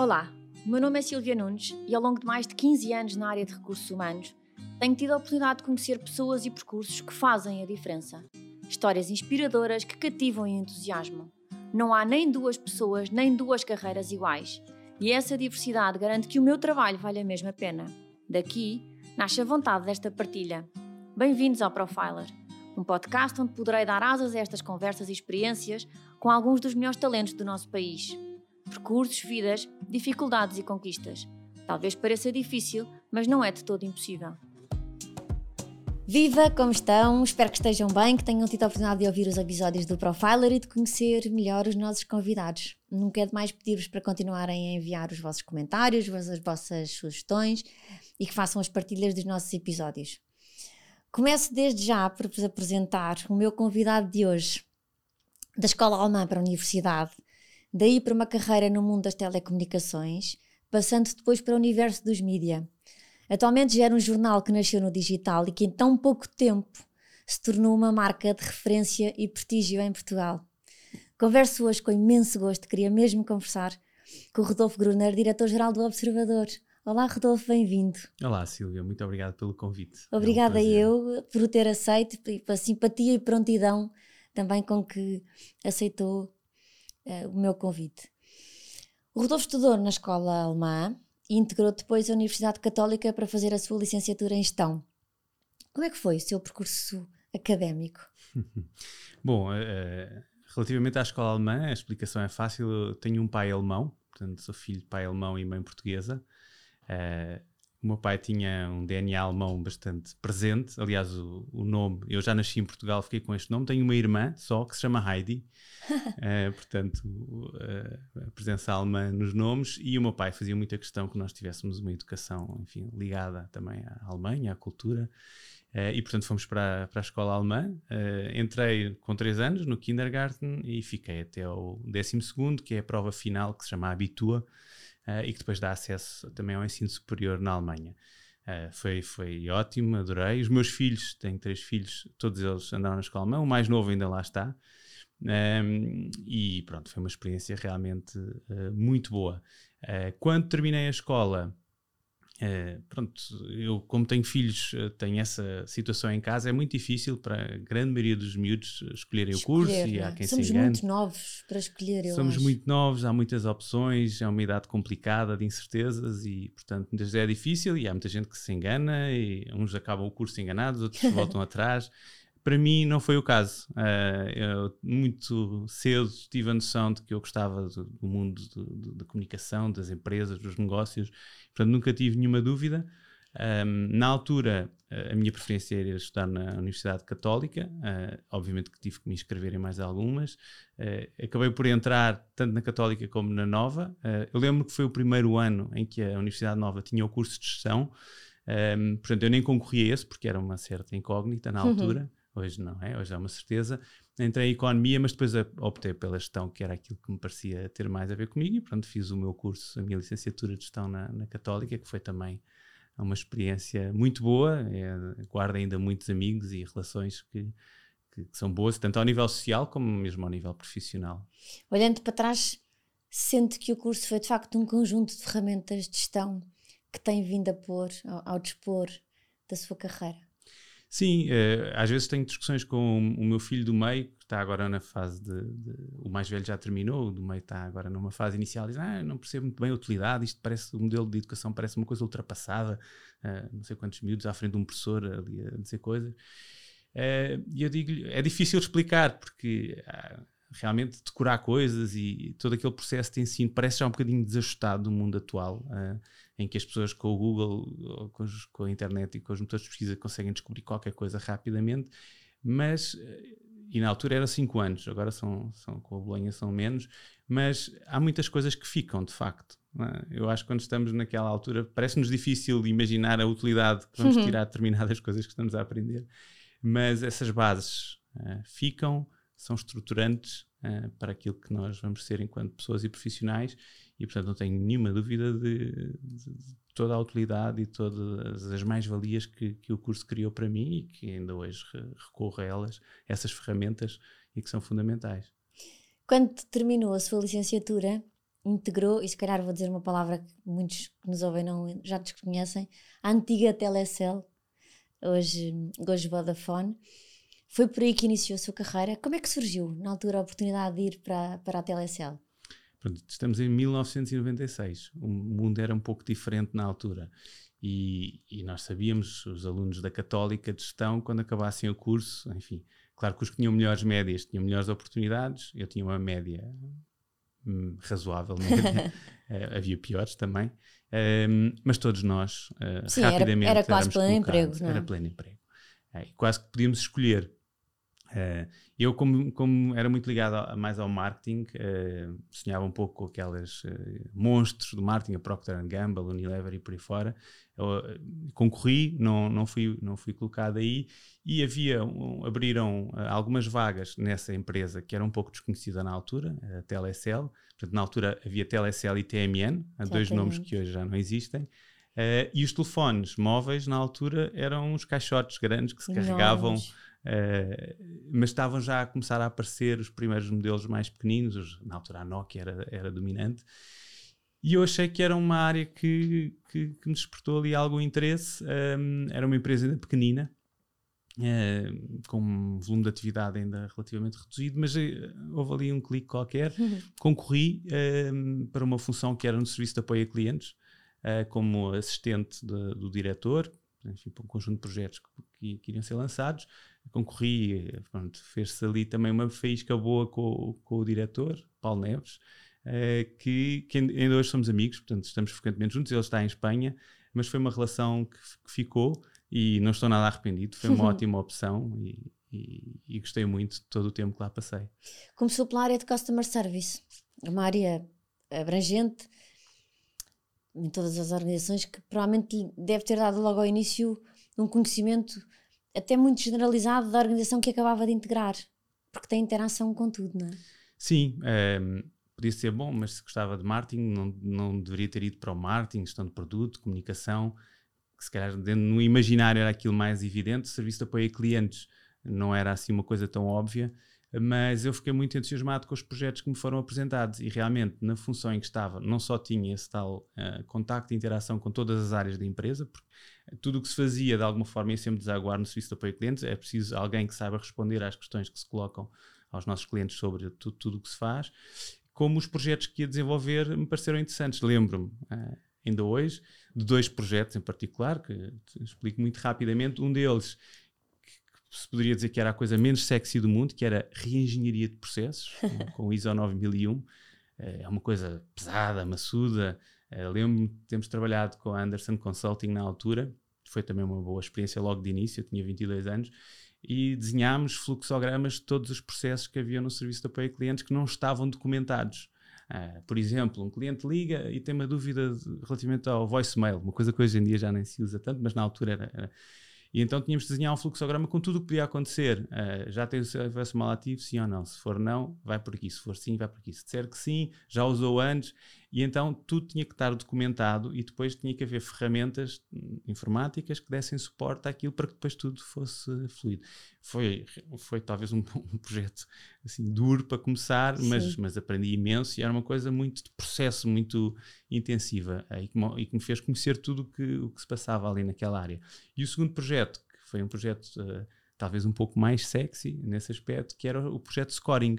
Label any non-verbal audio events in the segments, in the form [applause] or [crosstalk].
Olá, meu nome é Silvia Nunes e ao longo de mais de 15 anos na área de recursos humanos, tenho tido a oportunidade de conhecer pessoas e percursos que fazem a diferença. Histórias inspiradoras que cativam e entusiasmam. Não há nem duas pessoas nem duas carreiras iguais. E essa diversidade garante que o meu trabalho vale a mesma pena. Daqui nasce a vontade desta partilha. Bem-vindos ao Profiler, um podcast onde poderei dar asas a estas conversas e experiências com alguns dos melhores talentos do nosso país percursos, vidas, dificuldades e conquistas. Talvez pareça difícil, mas não é de todo impossível. Viva, como estão? Espero que estejam bem, que tenham tido a oportunidade de ouvir os episódios do Profiler e de conhecer melhor os nossos convidados. Nunca é demais pedir-vos para continuarem a enviar os vossos comentários, as vossas sugestões e que façam as partilhas dos nossos episódios. Começo desde já por vos apresentar o meu convidado de hoje, da Escola Alemã para a Universidade, daí para uma carreira no mundo das telecomunicações, passando depois para o universo dos mídia. Atualmente gera um jornal que nasceu no digital e que em tão pouco tempo se tornou uma marca de referência e prestígio em Portugal. Converso hoje com imenso gosto, queria mesmo conversar com o Rodolfo Gruner, diretor-geral do Observador. Olá, Rodolfo, bem-vindo. Olá, Silvia, muito obrigado pelo convite. Obrigada é um eu por o ter aceito, pela simpatia e prontidão também com que aceitou uh, o meu convite. O Rodolfo estudou na escola alemã e integrou depois a Universidade Católica para fazer a sua licenciatura em gestão. Como é que foi o seu percurso académico? [laughs] Bom, uh, relativamente à escola alemã, a explicação é fácil. Eu tenho um pai alemão, portanto, sou filho de pai alemão e mãe portuguesa. Uh, o meu pai tinha um DNA alemão bastante presente. Aliás, o, o, nome, eu já nasci em Portugal, fiquei com este nome. Tenho uma irmã só que se chama Heidi, uh, [laughs] portanto, uh, a presença alemã nos nomes. E o meu pai fazia muita questão que nós tivéssemos uma educação, enfim, ligada também à Alemanha, à cultura. Uh, e portanto fomos para, para a escola alemã. entrei com 3 anos no kindergarten e fiquei até o 12, que é a prova final que se chama Abitua uh, e que depois dá acesso também ao ensino superior na Alemanha. Uh, foi, foi ótimo, adorei. Os meus filhos, tenho três filhos, todos eles andaram na escola alemã, o mais novo ainda lá está. Um, e pronto, foi uma experiência realmente uh, muito boa. Uh, quando terminei a escola, Uh, pronto, eu como tenho filhos, uh, tenho essa situação em casa, é muito difícil para a grande maioria dos miúdos escolherem Escolher, o curso e há quem Somos se engane. muito novos para escolher, eu Somos acho. muito novos, há muitas opções, é uma idade complicada de incertezas e, portanto, muitas vezes é difícil e há muita gente que se engana e uns acabam o curso enganados, outros voltam [laughs] atrás. Para mim não foi o caso. Uh, eu muito cedo tive a noção de que eu gostava do, do mundo da comunicação, das empresas, dos negócios Portanto, nunca tive nenhuma dúvida. Na altura, a minha preferência era estudar na Universidade Católica, uh, obviamente que tive que me inscrever em mais algumas. Acabei por entrar tanto na Católica como na Nova. Eu lembro que foi o primeiro ano em que a Universidade Nova tinha o curso de gestão, um, portanto, eu nem concorri a esse, porque era uma certa incógnita na uhum. altura. Hoje não é, hoje é uma certeza. Entrei em economia, mas depois optei pela gestão, que era aquilo que me parecia ter mais a ver comigo, e pronto, fiz o meu curso, a minha licenciatura de gestão na, na Católica, que foi também uma experiência muito boa. É, guardo ainda muitos amigos e relações que, que, que, são boas, tanto ao nível social como mesmo ao nível profissional. Olhando para trás, sente que o curso foi de facto um conjunto de ferramentas de gestão que tem vindo a pôr ao, ao dispor da sua carreira? Sim, uh, às vezes tenho discussões com o meu filho do meio, que está agora na fase de, de, O mais velho já terminou, o do meio está agora numa fase inicial, diz: Ah, não percebo muito bem a utilidade, isto parece. O modelo de educação parece uma coisa ultrapassada, uh, não sei quantos minutos à frente de um professor ali a dizer coisas. Uh, e eu digo-lhe: é difícil explicar, porque. realmente decorar coisas e todo aquele processo de ensino parece já um bocadinho desajustado do mundo atual. Uh, em que as pessoas com o Google, com, os, com, a internet e com os motores de pesquisa conseguem descobrir qualquer coisa rapidamente, mas, eh, e na altura era 5 anos, agora são, são, com a Bolonha são menos, mas há muitas coisas que ficam, de facto. É? Eu acho que quando estamos naquela altura, parece-nos difícil imaginar a utilidade que vamos uhum. tirar de determinadas [laughs] coisas que estamos a aprender, mas essas bases uh, ficam, são estruturantes uh, para aquilo que nós vamos ser enquanto pessoas e profissionais e portanto não tenho nenhuma dúvida de, de, de toda a utilidade e todas as mais-valias que, que, o curso criou para mim e que ainda hoje recorro a elas, essas ferramentas e que são fundamentais. Quando terminou a sua licenciatura, integrou, e se calhar vou dizer uma palavra que muitos que nos ouvem não, já desconhecem, a antiga Telecel, hoje, hoje Vodafone. Foi por aí que iniciou a sua carreira. Como é que surgiu, na altura, a oportunidade de ir para, para a Telecel? Estamos em 1996. O mundo era um pouco diferente na altura. E, e, nós sabíamos, os alunos da Católica de Gestão, quando acabassem o curso, enfim, claro que os que tinham melhores médias tinham melhores oportunidades, eu tinha uma média hum, razoável, média. [laughs] uh, havia piores também, uh, mas todos nós uh, Sim, rapidamente era, era quase pleno emprego, não é? Era pleno emprego. É, quase que podíamos escolher Uh, eu, como, como, era muito ligado a, mais ao marketing, uh, sonhava um pouco com aquelas uh, monstros do marketing, a Procter Gamble, Unilever e por aí fora. Eu, concorri, não, não, fui, não fui colocado aí e havia, um, abriram algumas vagas nessa empresa que era um pouco desconhecida na altura, a Telecel. Portanto, na altura havia Telecel e TMN, dois nomes que hoje já não existem. e os telefones móveis, na altura, eram uns caixotes grandes que se carregavam Uh, mas estavam já a começar a aparecer os primeiros modelos mais pequeninos, os, na altura a Nokia era, era dominante, e eu achei que era uma área que, que, que me despertou ali algum interesse. Um, era uma empresa ainda pequenina, uh, com um volume de atividade ainda relativamente reduzido, mas uh, houve ali um clique qualquer. Concorri para uma função que era no serviço de apoio a clientes, como assistente de, do diretor, enfim, para um conjunto de projetos que, que iriam ser lançados. Concorri, fez-se ali também uma faísca boa com, com o diretor, Paulo Neves, uh, que, que, ainda hoje somos amigos, portanto estamos frequentemente juntos, ele está em Espanha, mas foi uma relação que, que ficou e não estou nada arrependido, foi uma [laughs] ótima opção e, e, e, gostei muito de todo o tempo que lá passei. Começou pela área de Customer Service, uma área abrangente em todas as organizações que provavelmente deve ter dado logo ao início um conhecimento até muito generalizado da organização que acabava de integrar, porque tem interação com tudo, não é? Sim, ehm, podia ser bom, mas se gostava de marketing, não, não deveria ter ido para o marketing, gestão de produto, comunicação, que se calhar no imaginário era aquilo mais evidente, serviço de apoio a clientes não era assim uma coisa tão óbvia, mas eu fiquei muito entusiasmado com os projetos que me foram apresentados e realmente na função em que estava não só tinha esse tal uh, contacto e interação com todas as áreas da empresa, porque tudo o que se fazia de alguma forma ia sempre desaguar no serviço de apoio a clientes, é preciso alguém que saiba responder às questões que se colocam aos nossos clientes sobre tudo o que se faz, como os projetos que ia desenvolver me pareceram interessantes. Lembro-me, uh, ainda hoje, de dois projetos em particular, que explico muito rapidamente. Um deles se poderia dizer que era a coisa menos sexy do mundo, que era reengenharia de processos, [laughs] com o ISO 9001. Eh, é uma coisa pesada, maçuda. Eh, lembro-me de termos trabalhado com a Anderson Consulting na altura, foi também uma boa experiência logo de início, eu tinha 22 anos, e desenhámos fluxogramas de todos os processos que havia no serviço de apoio a clientes que não estavam documentados. Uh, por exemplo, um cliente liga e tem uma dúvida relativamente ao voicemail, uma coisa que hoje em dia já nem se usa tanto, mas na altura era, era e então tínhamos de desenhar um fluxograma com tudo o que podia acontecer. Uh, já tem o serviço mal ativo, sim ou não? Se for não, vai por aqui. Se for sim, vai por aqui. Se disser que sim, já usou antes. E então tudo tinha que estar documentado e depois tinha que haver ferramentas informáticas que dessem suporte àquilo para que depois tudo fosse fluido. Foi, foi talvez um, [laughs] um projeto assim, duro para começar, mas, mas aprendi imenso e era uma coisa muito de processo, muito intensiva e que, e que me fez conhecer tudo que, o que se passava ali naquela área. E o segundo projeto, foi um projeto uh, talvez um pouco mais sexy nesse aspecto, que era o projeto Scoring.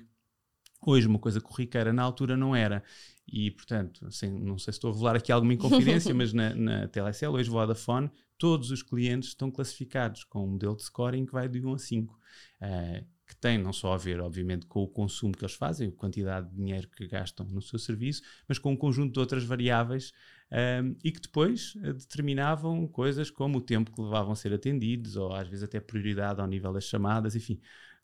Hoje, uma coisa corriqueira, na altura não era. E, portanto, assim, não sei se estou a revelar aqui alguma inconfidência, [laughs] mas na, na Telecel, hoje Vodafone, todos os clientes estão classificados com um modelo de scoring que vai de 1 a 5. Uh, eh, que tem não só a ver, obviamente, com o consumo que eles fazem, a quantidade de dinheiro que gastam no seu serviço, mas com um conjunto de outras variáveis um, eh, e que depois uh, determinavam coisas como o tempo que levavam a ser atendidos, ou às vezes até prioridade ao nível das chamadas, enfim,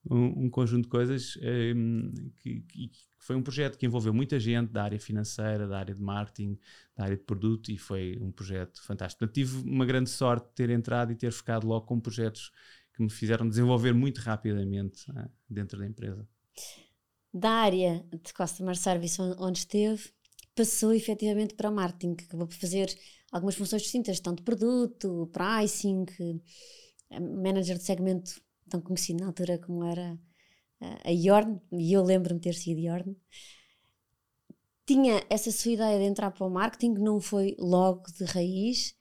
um, um conjunto de coisas um, que, que, foi um projeto que envolveu muita gente da área financeira, da área de marketing, da área de produto e foi um projeto fantástico. Tive uma grande sorte de ter entrado e ter ficado logo com projetos que me fizeram desenvolver muito rapidamente uh, dentro da empresa. Da área de Customer Service onde esteve, passou efetivamente para marketing, que acabou por fazer algumas funções distintas, de produto, pricing, eh, manager de segmento tão conhecido na altura como era a Yorn, e eu lembro-me ter sido Yorn. tinha essa sua ideia de entrar para o marketing, não foi logo de raiz,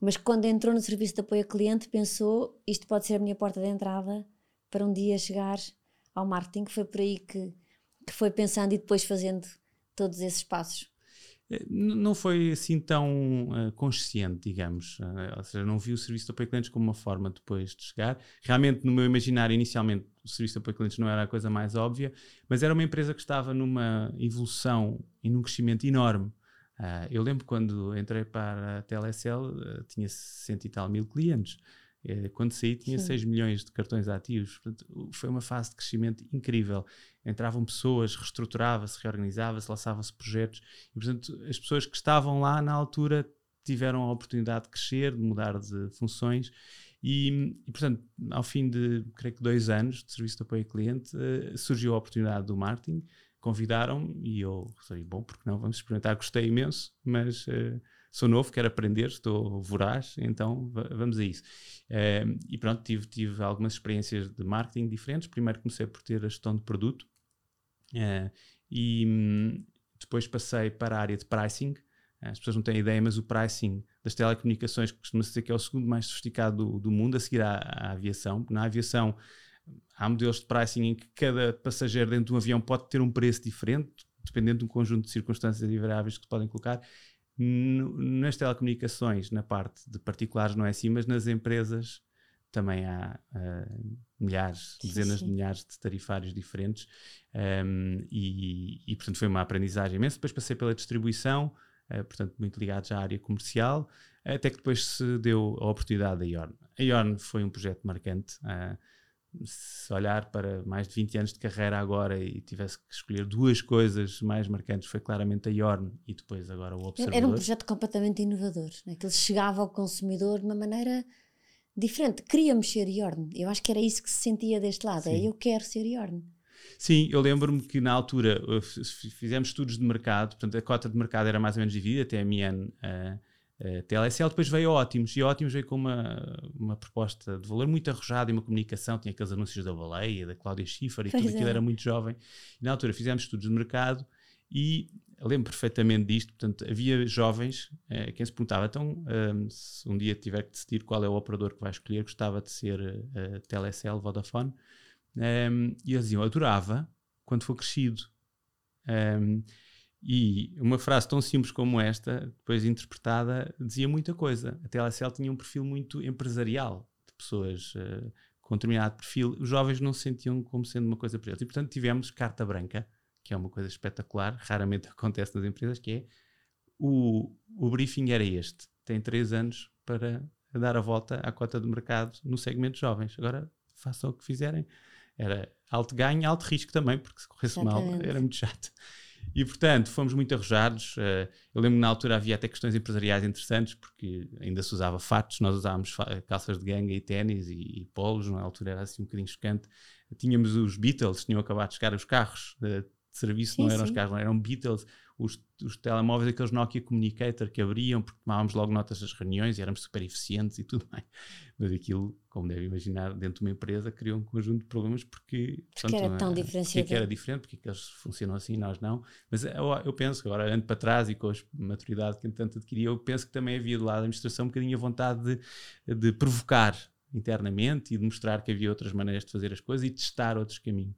mas quando entrou no serviço de apoio a cliente, pensou: isto pode ser a minha porta de entrada para um dia chegar ao marketing. Foi por aí que, que foi pensando e depois fazendo todos esses passos. Não foi assim tão uh, consciente, digamos. Uh, ou seja, não vi o serviço de apoio a clientes como uma forma depois de chegar. Realmente, no meu imaginário, inicialmente, o serviço de apoio a clientes não era a coisa mais óbvia, mas era uma empresa que estava numa evolução e num crescimento enorme. Uh, eu lembro quando entrei para a Telecel, tinha cento e tal mil clientes. Eh, quando saí tinha Sim. 6 milhões de cartões ativos. Portanto, foi uma fase de crescimento incrível. Entravam pessoas, reestruturava-se, reorganizava-se, lançavam-se projetos. E, portanto, as pessoas que estavam lá na altura tiveram a oportunidade de crescer, de mudar de funções. E, e, portanto, ao fim de, creio que dois anos de serviço de apoio ao cliente, uh, surgiu a oportunidade do marketing, convidaram-me e eu falei, bom, porque não, vamos experimentar, gostei imenso, mas uh, sou novo, quero aprender, estou voraz, então vamos a isso. Uh, e pronto, tive, tive algumas experiências de marketing diferentes. Primeiro comecei por ter a gestão de produto uh, e um, depois passei para a área de pricing. As pessoas não têm ideia, mas o pricing das telecomunicações costuma ser que é o segundo mais sofisticado do, do mundo, a seguir à, à aviação. Na aviação há modelos de pricing em que cada passageiro dentro de um avião pode ter um preço diferente, dependendo de um conjunto de circunstâncias e variáveis que se podem colocar nas telecomunicações, na parte de particulares, não é assim, mas nas empresas também há uh, milhares, sim, dezenas sim. de milhares de tarifários diferentes um, e, e, portanto, foi uma aprendizagem imensa. Depois passei pela distribuição, uh, portanto, muito ligados à área comercial, até que depois se deu a oportunidade da IORN. A IORN foi um projeto marcante. Uh, se olhar para mais de 20 anos de carreira agora e tivesse que escolher duas coisas mais marcantes, foi claramente a Yorn e depois agora o Observador. Era um projeto completamente inovador, né? que ele chegava ao consumidor de uma maneira diferente. Queríamos ser Yorn. Eu acho que era isso que se sentia deste lado. É, Sim. É eu quero ser Yorn. Sim, eu lembro-me que na altura fizemos estudos de mercado, portanto a cota de mercado era mais ou menos dividida, até a MN uh, Uh, TLSL depois veio Ótimos e Ótimos veio com uma, uma proposta de valor muito arrojada e uma comunicação, tinha aqueles anúncios da Baleia, da Cláudia Schiffer e pois tudo é. aquilo era muito jovem. E na altura fizemos estudos de mercado e lembro perfeitamente disto, portanto havia jovens uh, quem se perguntava, então um, ehm, se um dia tiver que decidir qual é o operador que vai escolher, gostava de ser uh, TLSL, Vodafone, um, ehm, e eles diziam, adorava quando for crescido. Um, ehm, e uma frase tão simples como esta, depois interpretada, dizia muita coisa. A Telecel tinha um perfil muito empresarial, de pessoas uh, com determinado perfil. Os jovens não se sentiam como sendo uma coisa para eles. E, portanto, tivemos carta branca, que é uma coisa espetacular, raramente [laughs] acontece nas empresas, que é o, o briefing era este. Tem três anos para dar a volta à cota de mercado no segmento jovens. Agora, façam o que fizerem. Era alto ganho, alto risco também, porque se corresse mal era muito chato. E, portanto, fomos muito arrojados. Uh, eu lembro que na altura havia até questões empresariais interessantes, porque ainda se usava fatos, nós usávamos calças de ganga e ténis e, e, polos, na altura era assim um bocadinho chocante. Tínhamos os Beatles, tinham acabado de chegar os carros de, de serviço, sim, não eram sim. os carros, não eram Beatles, os, os telemóveis, aqueles Nokia Communicator que abriam, porque tomávamos logo notas das reuniões e éramos super eficientes e tudo bem. Mas aquilo, como deve imaginar, dentro de uma empresa criou um conjunto de problemas porque. Porque era tão diferenciado. Porque era diferente, porque eles funcionam assim e nós não. Mas eu, eu penso que agora, olhando para trás e com a maturidade que tanto adquiri, eu penso que também havia do lado da administração um bocadinho a vontade de, de provocar internamente e de mostrar que havia outras maneiras de fazer as coisas e testar outros caminhos.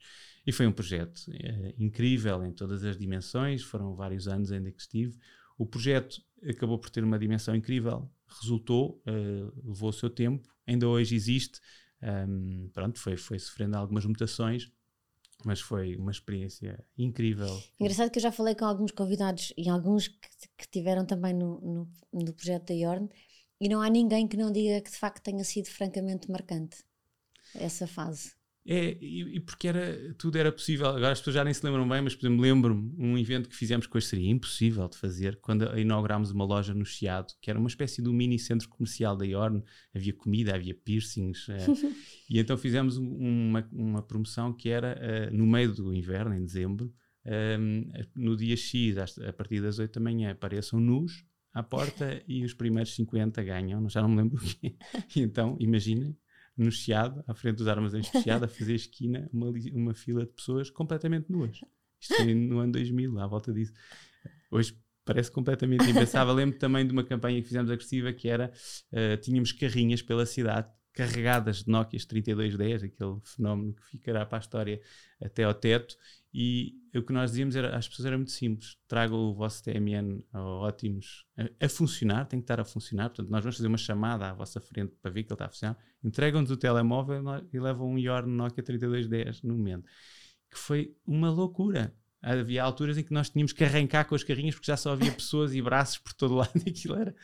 E foi um projeto é, incrível em todas as dimensões, foram vários anos ainda que estive. O projeto acabou por ter uma dimensão incrível, resultou, uh, levou o seu tempo, ainda hoje existe. Um, pronto, foi, foi sofrendo algumas mutações, mas foi uma experiência incrível. Engraçado que eu já falei com alguns convidados e alguns que, que tiveram também no, no, no projeto da Yorn e não há ninguém que não diga que de facto tenha sido francamente marcante essa fase. É, e, e, porque era, tudo era possível. Agora as pessoas já nem se lembram bem, mas por exemplo, lembro-me um evento que fizemos que hoje seria impossível de fazer, quando inaugurámos uma loja no Chiado, que era uma espécie de um mini centro comercial da Iorn. Havia comida, havia piercings. É, [laughs] e então fizemos uma, uma promoção que era uh, no meio do inverno, em dezembro, um, ehm, no dia X, a partir das 8 da manhã, apareçam nus à porta e os primeiros 50 ganham, já não me lembro o quê. [laughs] E então, imaginem no Chiado, à frente dos armazéns de Chiado, a fazer esquina, uma, uma fila de pessoas completamente nuas. Isto foi no ano 2000, à volta disso. Hoje parece completamente impensável. Lembro também de uma campanha que fizemos agressiva que era, uh, tínhamos carrinhas pela cidade carregadas de Nokias 3210, aquele fenómeno que ficará para a história até ao teto, e o que nós dizíamos era, às pessoas era muito simples, tragam o vosso TMN ótimos a, a, funcionar, tem que estar a funcionar, portanto nós vamos fazer uma chamada à vossa frente para ver que ele está a funcionar, entregam-nos o telemóvel e levam um Yorn Nokia 3210 no momento, que foi uma loucura, havia alturas em que nós tínhamos que arrancar com as carrinhas porque já só havia pessoas e braços por todo lado [laughs] e aquilo era.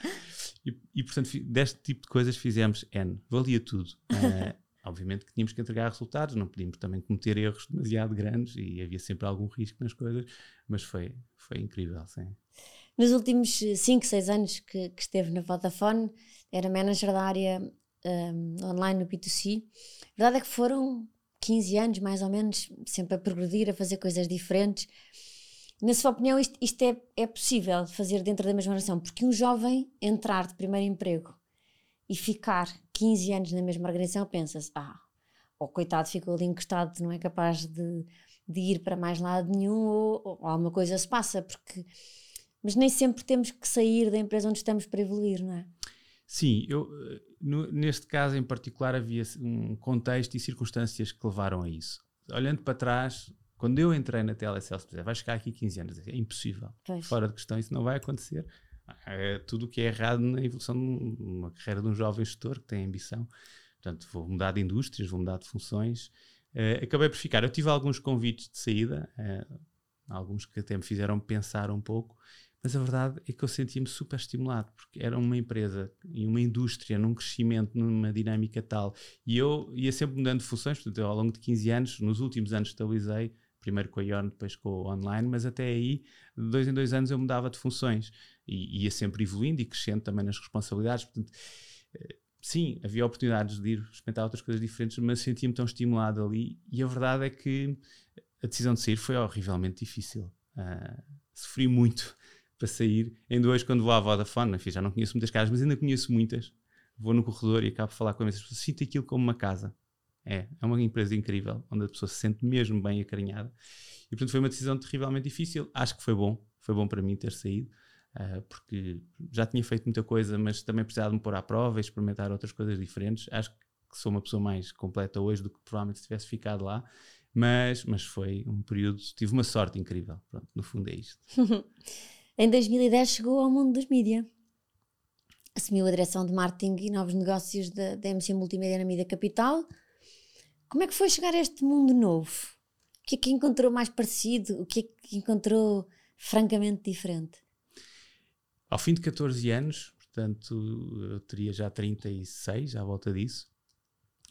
E, e portanto, deste tipo de coisas fizemos N, valia tudo. Uh, obviamente que tínhamos que entregar resultados, não podíamos também cometer erros demasiado grandes e havia sempre algum risco nas coisas, mas foi, foi incrível, sim. Nos últimos 5, 6 anos que, que, esteve na Vodafone, era manager da área um, online no B2C. A verdade é que foram 15 anos, mais ou menos, sempre a progredir, a fazer coisas diferentes. Na sua opinião, isto, isto é, é possível fazer dentro da mesma organização? Porque um jovem entrar de primeiro emprego e ficar 15 anos na mesma organização, pensa-se, ah, o coitado ficou ali encostado, não é capaz de, de ir para mais lado nenhum, ou, ou, alguma coisa se passa, porque. Mas nem sempre temos que sair da empresa onde estamos para evoluir, não é? Sim, eu, no, neste caso em particular havia um contexto e circunstâncias que levaram a isso. Olhando para trás, quando eu entrei na Telecel, se vai ficar aqui 15 anos, é impossível. Pois. Fora de questão, isso não vai acontecer. É tudo o que é errado na evolução de uma carreira de um jovem gestor que tem ambição. Portanto, vou mudar de indústrias, vou mudar de funções. Uh, acabei por ficar. Eu tive alguns convites de saída, uh, alguns que até me fizeram pensar um pouco, mas a verdade é que eu sentia-me super estimulado, porque era uma empresa e uma indústria num crescimento, numa dinâmica tal. E eu ia sempre mudando de funções, portanto, eu, ao longo de 15 anos, nos últimos anos estabilizei, primeiro com a Ion, depois com o online, mas até aí, de dois em dois anos, eu mudava de funções e ia sempre evoluindo e crescendo também nas responsabilidades. Portanto, eh, sim, havia oportunidades de ir experimentar outras coisas diferentes, mas sentia-me tão estimulado ali. E a verdade é que a decisão de sair foi horrivelmente difícil. Uh, sofri muito [laughs] para sair. Ainda hoje, quando vou à Vodafone, enfim, já não conheço muitas casas, mas ainda conheço muitas. Vou no corredor e acabo de falar com as pessoas. Sinto aquilo como uma casa. É, é uma empresa incrível, onde a pessoa se sente mesmo bem acarinhada. E portanto foi uma decisão terrivelmente difícil. Acho que foi bom, foi bom para mim ter saído, uh, porque já tinha feito muita coisa, mas também precisava de me pôr à prova e experimentar outras coisas diferentes. Acho que sou uma pessoa mais completa hoje do que provavelmente se tivesse ficado lá. Mas, mas foi um período, tive uma sorte incrível. Pronto, no fundo é isto. [laughs] Em 2010 chegou ao mundo dos mídia. Assumiu a direção de marketing e novos negócios da, da MC Multimédia na Mídia Capital. Como é que foi chegar a este mundo novo? O que é que encontrou mais parecido? O que é que encontrou francamente diferente? Ao fim de 14 anos, portanto, eu teria já 36 à volta disso.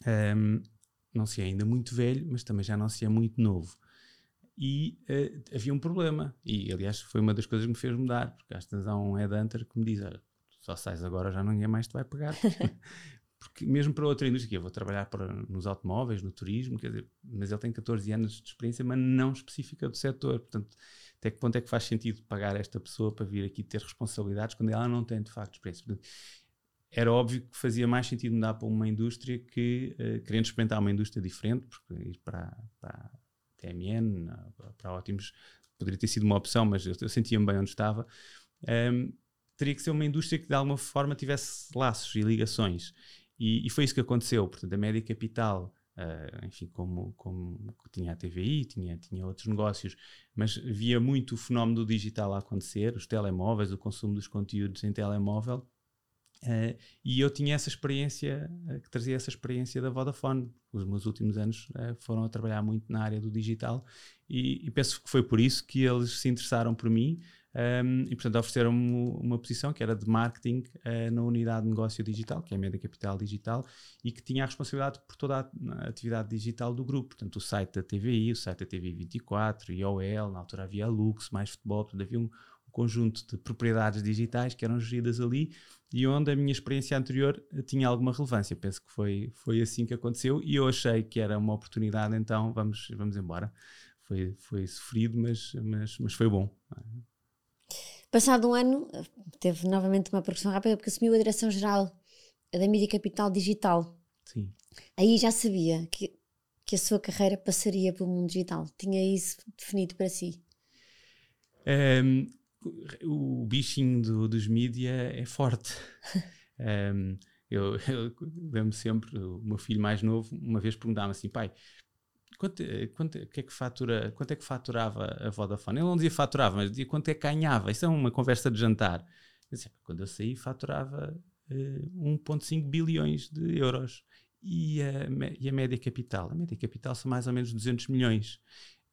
Um, não se é ainda muito velho, mas também já não se é muito novo e uh, havia um problema. E, aliás, foi uma das coisas que me fez mudar, porque às vezes há um headhunter que me diz: só sais agora, já ninguém mais te vai pegar. [laughs] porque mesmo para outra indústria, eu vou trabalhar para, nos automóveis, no turismo, quer dizer, mas ele tem 14 anos de experiência, mas não específica do setor. Portanto, até que ponto é que faz sentido pagar esta pessoa para vir aqui ter responsabilidades quando ela não tem de facto experiência? Portanto, era óbvio que fazia mais sentido mudar para uma indústria que, uh, querendo experimentar uma indústria diferente, porque ir para, para TMN, para ótimos, poderia ter sido uma opção, mas eu, eu sentia-me bem onde estava. Um, teria que ser uma indústria que de alguma forma tivesse laços e ligações. E, e foi isso que aconteceu. Portanto, a Média Capital, uh, enfim, como, como tinha a TVI, tinha, tinha outros negócios, mas via muito o fenómeno do digital a acontecer, os telemóveis, o consumo dos conteúdos em telemóvel. Uh, e eu tinha essa experiência, uh, que trazia essa experiência da Vodafone. Os meus últimos anos foram a trabalhar muito na área do digital e, e, penso que foi por isso que eles se interessaram por mim um, e, portanto, ofereceram-me uma posição que era de marketing na unidade de negócio digital, que é a Média Capital Digital, e que tinha a responsabilidade por toda a atividade digital do grupo. Portanto, o site da TVI, o site da TV 24, IOL, na altura havia a Lux, mais futebol, portanto, havia um, conjunto de propriedades digitais que eram geridas ali e onde a minha experiência anterior tinha alguma relevância. Penso que foi, foi assim que aconteceu e eu achei que era uma oportunidade, então vamos, vamos embora. Foi, foi sofrido, mas, mas, mas foi bom. Passado um ano, teve novamente uma progressão rápida porque assumiu a direção-geral da Mídia Capital Digital. Sim. Aí já sabia que, que a sua carreira passaria pelo mundo digital. Tinha isso definido para si? Um, o bichinho do, dos mídia é forte. um, [laughs] eu, eu lembro sempre, o meu filho mais novo, uma vez perguntava assim, pai, quanto, quanto, que é que fatura, quanto é que faturava a Vodafone? Ele não dizia faturava, mas dizia quanto é que ganhava. Isso é uma conversa de jantar. Eu quando eu saí, faturava uh, eh, 1,5 bilhões de euros. E a, e a média capital? A média capital são mais ou menos 200 milhões.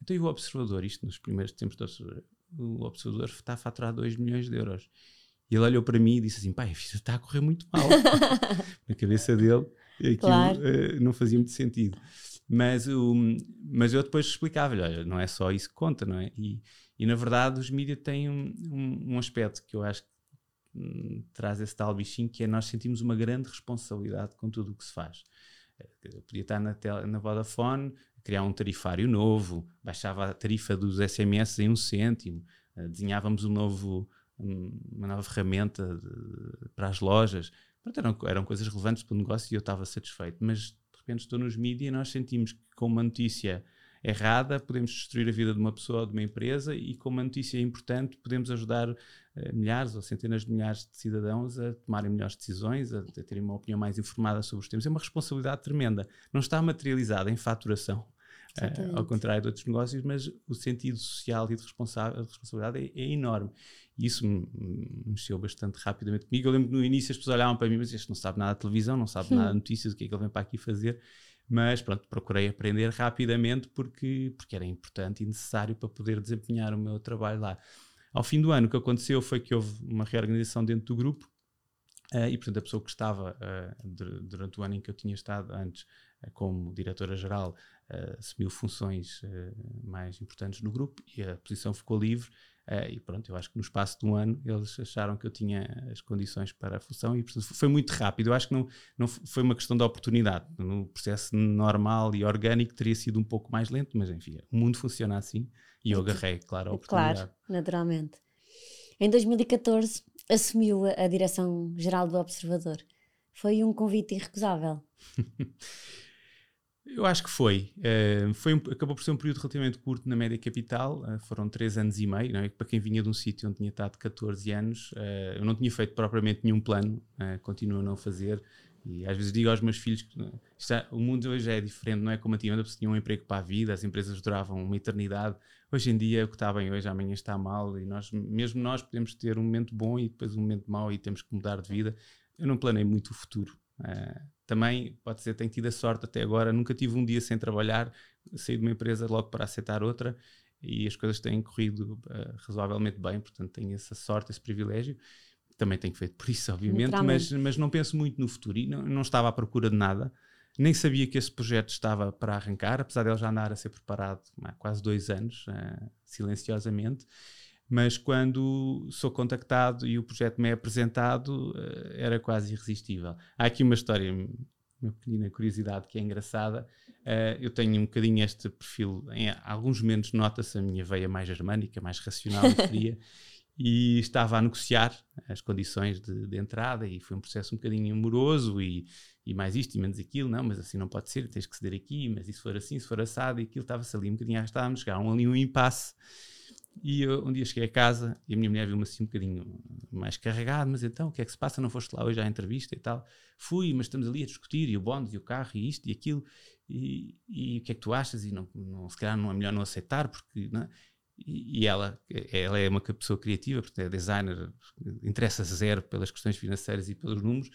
Então, e o observador, isto nos primeiros tempos do observador, o observador está a faturar 2 milhões de euros. E ele olhou para mim e disse assim: pai, a vida está a correr muito mal. [laughs] Na cabeça dele, aquilo claro. uh, não fazia muito sentido. Mas, o, mas eu depois explicava-lhe: olha, não é só isso que conta, não é? E, e na verdade, os mídias têm um, um, um, aspecto que eu acho que hum, traz esse tal bichinho, que é nós sentimos uma grande responsabilidade com tudo o que se faz. Eh, eu podia estar na, tele, na Vodafone, criar um tarifário novo, baixava a tarifa dos SMS em um cêntimo, uh, desenhávamos um novo uma nova ferramenta de, para as lojas. Pronto, eram, eram coisas relevantes para o negócio e eu estava satisfeito. Mas de repente estou nos mídias e nós sentimos que com uma notícia errada podemos destruir a vida de uma pessoa ou de uma empresa e com uma notícia importante podemos ajudar uh, milhares ou centenas de milhares de cidadãos a tomarem melhores decisões, a, a terem uma opinião mais informada sobre os temas. É uma responsabilidade tremenda. Não está materializada em faturação Uh, ao contrário de outros negócios, mas o sentido social e de responsabilidade é, é enorme. E isso me, mexeu bastante rapidamente comigo. Eu lembro que no início as pessoas olhavam para mim, mas este não sabe nada de televisão, não sabe hum. nada de notícias, o que é que ele vem para aqui fazer. Mas pronto, procurei aprender rapidamente porque, porque era importante e necessário para poder desempenhar o meu trabalho lá. Ao fim do ano, o que aconteceu foi que houve uma reorganização dentro do grupo uh, e, portanto, a pessoa que estava uh, durante o ano em que eu tinha estado antes como diretora-geral, uh, assumiu funções uh, mais importantes no grupo e a posição ficou livre. Uh, e pronto, eu acho que no espaço de um ano eles acharam que eu tinha as condições para a função e portanto foi muito rápido. Eu acho que não, não foi uma questão de oportunidade. No processo normal e orgânico teria sido um pouco mais lento, mas enfim, o mundo funciona assim e eu agarrei, claro, a oportunidade. Claro, naturalmente. Em 2014 assumiu a, a direção-geral do Observador. Foi um convite irrecusável. [laughs] Eu acho que foi. Uh, foi um, acabou por ser um período relativamente curto na média capital, uh, foram três anos e meio. É? Para quem vinha de um sítio onde tinha estado 14 anos, uh, eu não tinha feito propriamente nenhum plano, continuo a não fazer. E às vezes digo aos meus filhos que está, o mundo hoje é diferente, não é como antigamente, você tinha um emprego para a vida, as empresas duravam uma eternidade. Hoje em dia, o que está bem hoje, amanhã está mal, e nós, mesmo nós podemos ter um momento bom e depois um momento mau e temos que mudar de vida. Eu não planei muito o futuro. Também pode ser, tenho tido a sorte até agora, nunca tive um dia sem trabalhar, saí de uma empresa logo para aceitar outra e as coisas têm corrido uh, razoavelmente bem, portanto tenho essa sorte, esse privilégio. Também tenho feito por isso, [laughs] obviamente, mas, mas não penso muito no futuro e não, não estava à procura de nada. Nem sabia que esse projeto estava para arrancar, apesar de ele já andar a ser preparado há quase dois anos, uh, silenciosamente mas quando sou contactado e o projeto me é apresentado, eh, era quase irresistível. Há aqui uma história, uma pequena curiosidade que é engraçada. Uh, eu tenho um bocadinho este perfil, em alguns momentos nota-se a minha veia mais germânica, mais racional e fria, [laughs] e estava a negociar as condições de, de, entrada e foi um processo um bocadinho amoroso e, e mais isto e menos aquilo, não, mas assim não pode ser, tens que ceder aqui, mas isso for assim, se for assado e aquilo estava-se ali um bocadinho arrastado, chegaram ali um impasse e eu, um dia cheguei a casa e a minha mulher viu-me assim um bocadinho mais carregado, mas então o que é que se passa? Não foste lá hoje à entrevista e tal? Fui, mas estamos ali a discutir, e o bónus, e o carro, e isto e aquilo, e, e o que é que tu achas? E não, não, se calhar não é melhor não aceitar, porque. Não é? e, e, ela, ela é uma pessoa criativa, porque é designer, interessa-se zero pelas questões financeiras e pelos números,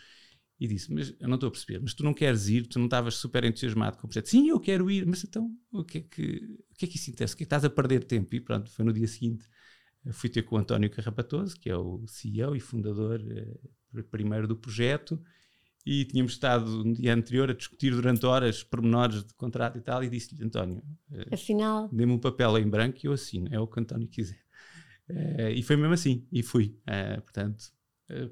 e disse: Mas eu não estou a perceber, mas tu não queres ir, tu não estavas super entusiasmado com o projeto. Sim, eu quero ir, mas então o que é que, o que, é que isso interessa? O que é que estás a perder tempo? E pronto, foi no dia seguinte. Fui ter com o António Carrapatoso, que é o CEO e fundador eh, primeiro do projeto, e tínhamos estado no dia anterior a discutir durante horas pormenores de contrato e tal, e disse-lhe, António, eh, afinal, dê-me um papel em branco e eu assino, é o que o António quiser. E foi mesmo assim, e fui. Portanto, eh,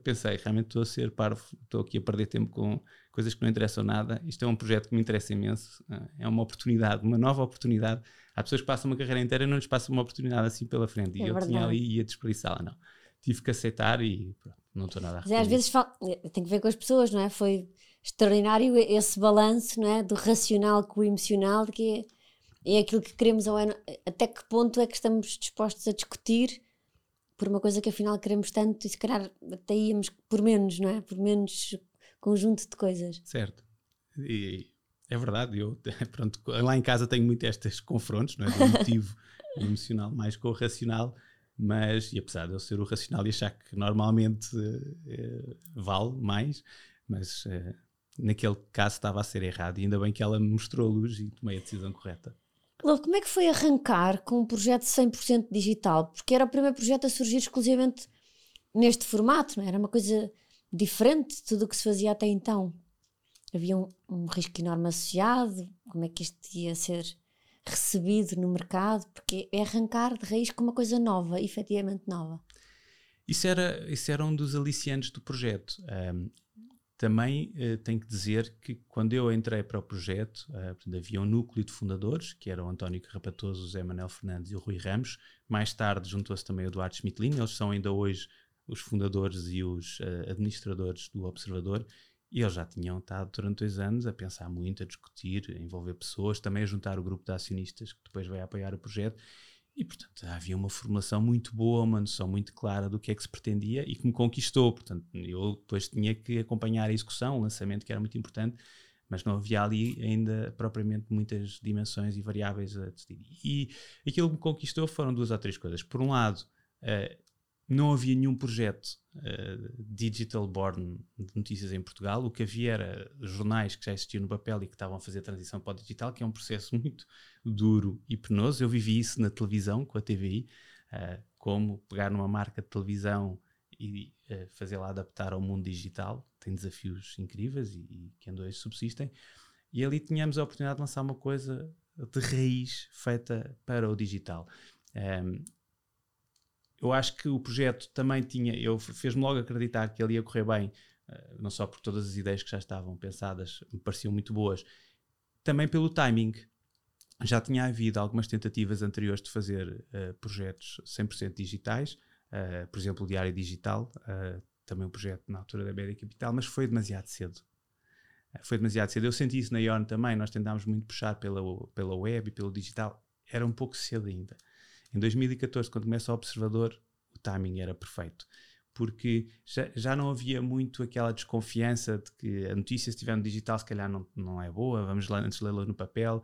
pensei, realmente estou a ser parvo, estou aqui a perder tempo com coisas que não interessam nada. Isto é um projeto que me interessa imenso, eh, é uma oportunididade, uma nova oportunidade. Há pessoas que passam uma carreira inteira e não lhes passa uma oportunidade assim pela frente. E é eu verdade. tinha ali e ia desperdiçá-la, não. Tive que aceitar e pronto, não estou nada a Mas às vezes eh, tem que ver com as pessoas, não é? Foi extraordinário esse balanço, não é? Do racional com o emocional, que é, é aquilo que queremos, ou é, até que ponto é que estamos dispostos a discutir por uma coisa que afinal queremos tanto e se calhar até íamos por menos, não é? Por menos conjunto de coisas. Certo. E é verdade, eu [laughs] pronto, lá em casa tenho muito estes confrontos, não é? Do motivo emocional mais com o racional, mas, e apesar de eu ser o racional e achar que normalmente uh, vale mais, mas uh, naquele caso estava a ser errado e ainda bem que ela me mostrou a luz e tomei a decisão correta. Logo, como é que foi arrancar com um projeto 100% digital? Porque era o primeiro projeto a surgir exclusivamente neste formato, não é? era uma coisa diferente de tudo o que se fazia até então. Havia um, um risco enorme associado, como é que isto ia ser recebido no mercado, porque é arrancar de raiz com uma coisa nova, efetivamente nova. Isso era, isso era um dos aliciantes do projeto. Um, também uh, tenho que dizer que quando eu entrei para o projeto, uh, havia um núcleo de fundadores, que era o António Carrapatoso, o Zé Manuel Fernandes e o Rui Ramos. Mais tarde juntou-se também o Eduardo Schmidlin, eles são ainda hoje os fundadores e os uh, administradores do Observador. E eles já tinham estado durante dois anos a pensar muito, a discutir, a envolver pessoas, também a juntar o grupo de acionistas que depois vai apoiar o projeto. E, portanto, havia uma formulação muito boa, uma noção muito clara do que é que se pretendia e que me conquistou. Portanto, eu depois tinha que acompanhar a execução, o lançamento, que era muito importante, mas não havia ali ainda propriamente muitas dimensões e variáveis a decidir. E aquilo que me conquistou foram duas ou três coisas. Por um lado, uh, não havia nenhum projeto uh, digital born de notícias em Portugal. O que havia era jornais que já existiam no papel e que estavam a fazer a transição para o digital, que é um processo muito duro e penoso. Eu vivi isso na televisão, com a TVI, uh, eh, como pegar numa marca de televisão e uh, fazê-la adaptar ao mundo digital. Tem desafios incríveis e, e que ainda hoje subsistem. E ali tínhamos a oportunidade de lançar uma coisa de raiz feita para o digital. Um, ehm, eu acho que o projeto também tinha, eu fez-me logo acreditar que ele ia correr bem, uh, não só por todas as ideias que já estavam pensadas, me pareciam muito boas, também pelo timing. Já tinha havido algumas tentativas anteriores de fazer uh, projetos 100% digitais, uh, por exemplo, o Diário Digital, também um projeto na altura da Média Capital, mas foi demasiado cedo. Foi demasiado cedo. Eu senti isso na ION também, nós tentámos muito puxar pela, pela web e pelo digital, era um pouco cedo ainda. Em 2014, quando começa o Observador, o timing era perfeito. Porque já, já não havia muito aquela desconfiança de que a notícia, se estiver no digital, se calhar não, não é boa, vamos lá antes lê-la no papel.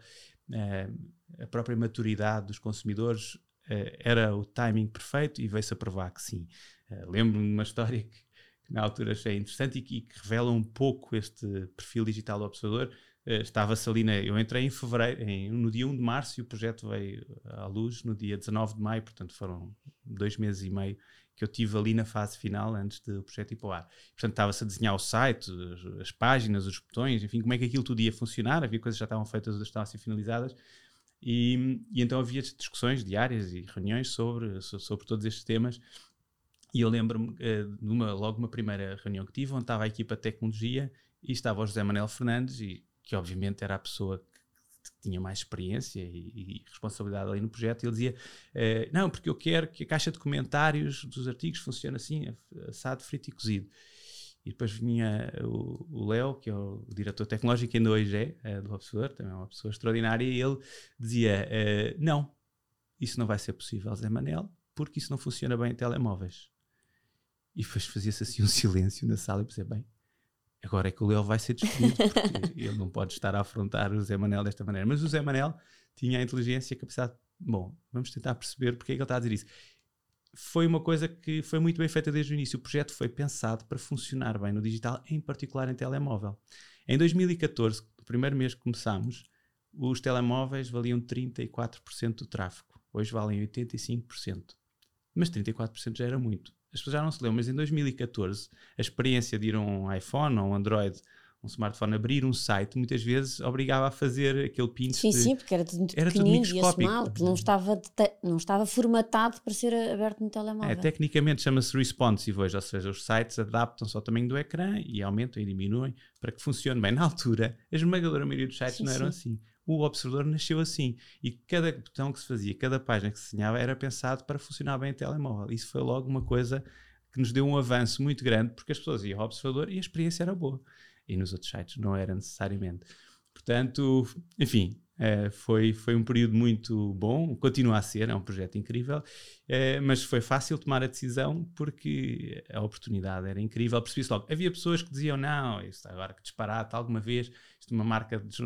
Uh, a própria maturidade dos consumidores uh, era o timing perfeito e veio-se a provar que sim. Uh, Lembro-me de uma história que, que, na altura achei interessante e que, e que revela um pouco este perfil digital do observador estava-se ali, na, eu entrei em fevereiro, em, no dia 1 de março e o projeto veio à luz no dia 19 de maio, portanto foram dois meses e meio que eu tive ali na fase final antes do projeto ir para o ar. Portanto estava-se a desenhar o site, as, as, páginas, os botões, enfim, como é que aquilo tudo ia funcionar, havia coisas que já estavam feitas, outras estavam a ser finalizadas, e, e, então havia discussões diárias e reuniões sobre, sobre todos estes temas, e eu lembro-me uh, de uma, logo uma primeira reunião que tive, onde estava a equipa de tecnologia e estava o José Manuel Fernandes e que obviamente era a pessoa que tinha mais experiência e, e responsabilidade ali no projeto, e ele dizia: eh, Não, porque eu quero que a caixa de comentários dos artigos funcione assim, assado, frito e cozido. E depois vinha o Léo, que é o diretor tecnológico, ainda hoje é, é do Observador, também é uma pessoa extraordinária, e ele dizia: eh, Não, isso não vai ser possível, Zé Manel, porque isso não funciona bem em telemóveis. E fazia-se assim um [laughs] silêncio na sala e pensei: Bem, Agora é que o Léo vai ser despedido, porque [laughs] ele não pode estar a afrontar o Zé Manel desta maneira. Mas o Zé Manel tinha a inteligência e a capacidade. Bom, vamos tentar perceber porque é que ele está a dizer isso. Foi uma coisa que foi muito bem feita desde o início. O projeto foi pensado para funcionar bem no digital, em particular em telemóvel. Em 2014, no primeiro mês que começámos, os telemóveis valiam 34% do tráfego. Hoje valem 85%. Mas 34% já era muito as pessoas já não se lembram, mas em 2014 a experiência de ir a um iPhone ou um Android, um smartphone, abrir um site, muitas vezes obrigava a fazer aquele pinch. Sim, de, sim, porque era tudo muito era pequenino e mal, que não estava, não estava formatado para ser aberto no telemóvel. É, tecnicamente chama-se responsive hoje, ou seja, os sites adaptam-se ao tamanho do ecrã e aumentam e diminuem para que funcione bem. Na altura, a esmagadora maioria dos sites sim, não eram sim. assim o observador nasceu assim. E cada botão que se fazia, cada página que se desenhava era pensado para funcionar bem em telemóvel. Isso foi logo uma coisa que nos deu um avanço muito grande, porque as pessoas iam ao observador e a experiência era boa. E nos outros sites não era necessariamente. Portanto, enfim, Uh, foi, foi um período muito bom, continua a ser, é um projeto incrível, uh, mas foi fácil tomar a decisão porque a oportunidade era incrível. Percebi-se logo. Havia pessoas que diziam: Não, isso agora que disparate alguma vez, isto é uma marca de,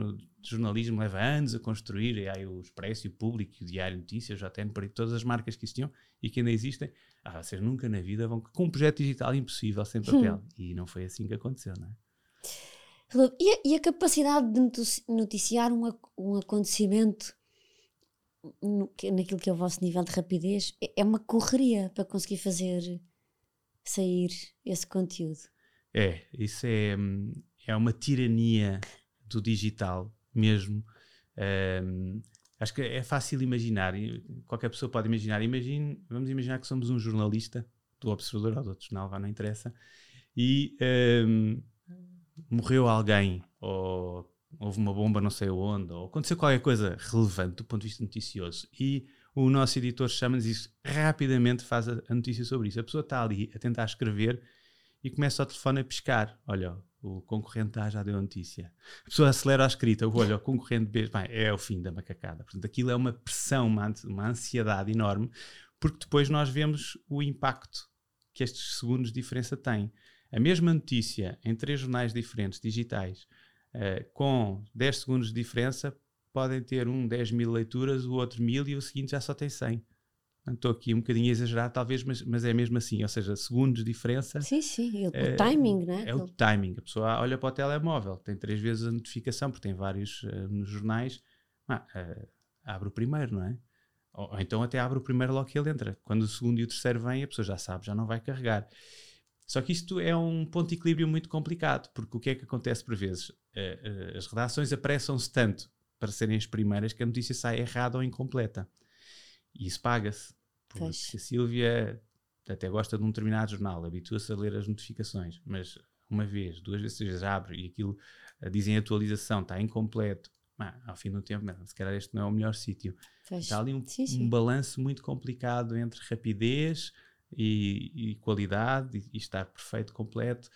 jornalismo, leva anos a construir, e aí o Expresso, o Público, o Diário Notícias, por aí todas as marcas que existiam e que ainda existem. Ah, vocês nunca na vida vão com um projeto digital impossível, sem papel. Hum. E não foi assim que aconteceu, não é? E a, e a capacidade de noticiar um, um acontecimento no, naquilo que é o vosso nível de rapidez é, é uma correria para conseguir fazer sair esse conteúdo. É, isso é, é uma tirania do digital mesmo. Um, acho que é fácil imaginar, qualquer pessoa pode imaginar. Imagine, vamos imaginar que somos um jornalista do Observador ou do outro jornal, não interessa, e um, morreu alguém, ou houve uma bomba não sei onde, ou aconteceu qualquer coisa relevante do ponto de vista noticioso, e o nosso editor chama-nos isso, rapidamente faz a, notícia sobre isso. A pessoa está ali a tentar escrever e começa o telefone a pescar. Olha, o concorrente A já deu a notícia. A pessoa acelera a escrita, olha, o concorrente B, bem, é o fim da macacada. Portanto, aquilo é uma pressão, uma ansiedade enorme, porque depois nós vemos o impacto que estes segundos de diferença têm a mesma notícia em três jornais diferentes, digitais, uh, com 10 segundos de diferença, podem ter um 10 mil leituras, o outro mil e o seguinte já só tem 100. Estou aqui um bocadinho a exagerar, talvez, mas, mas é mesmo assim, ou seja, segundos de diferença. Sim, sim, o, é, o timing, né? É o timing. A pessoa olha para o telemóvel, tem três vezes a notificação, porque tem vários uh, nos jornais. Ah, uh, abre o primeiro, não é? Ou, ou, então até abre o primeiro logo que ele entra. Quando o segundo e o terceiro vêm, a pessoa já sabe, já não vai carregar. Só que isto é um ponto de equilíbrio muito complicado, porque o que é que acontece por vezes? Uh, uh, as redações apressam-se tanto para serem as primeiras que a notícia sai errada ou incompleta. E isso paga-se. Porque a Sílvia até gosta de um determinado jornal, habitua-se a ler as notificações, mas uma vez, duas vezes, três vezes abre e aquilo uh, dizem atualização, está incompleto. Ah, ao fim do tempo, se calhar este não é o melhor sítio. Está ali um, um balanço muito complicado entre rapidez, e, e qualidade e, e estar perfeito, completo,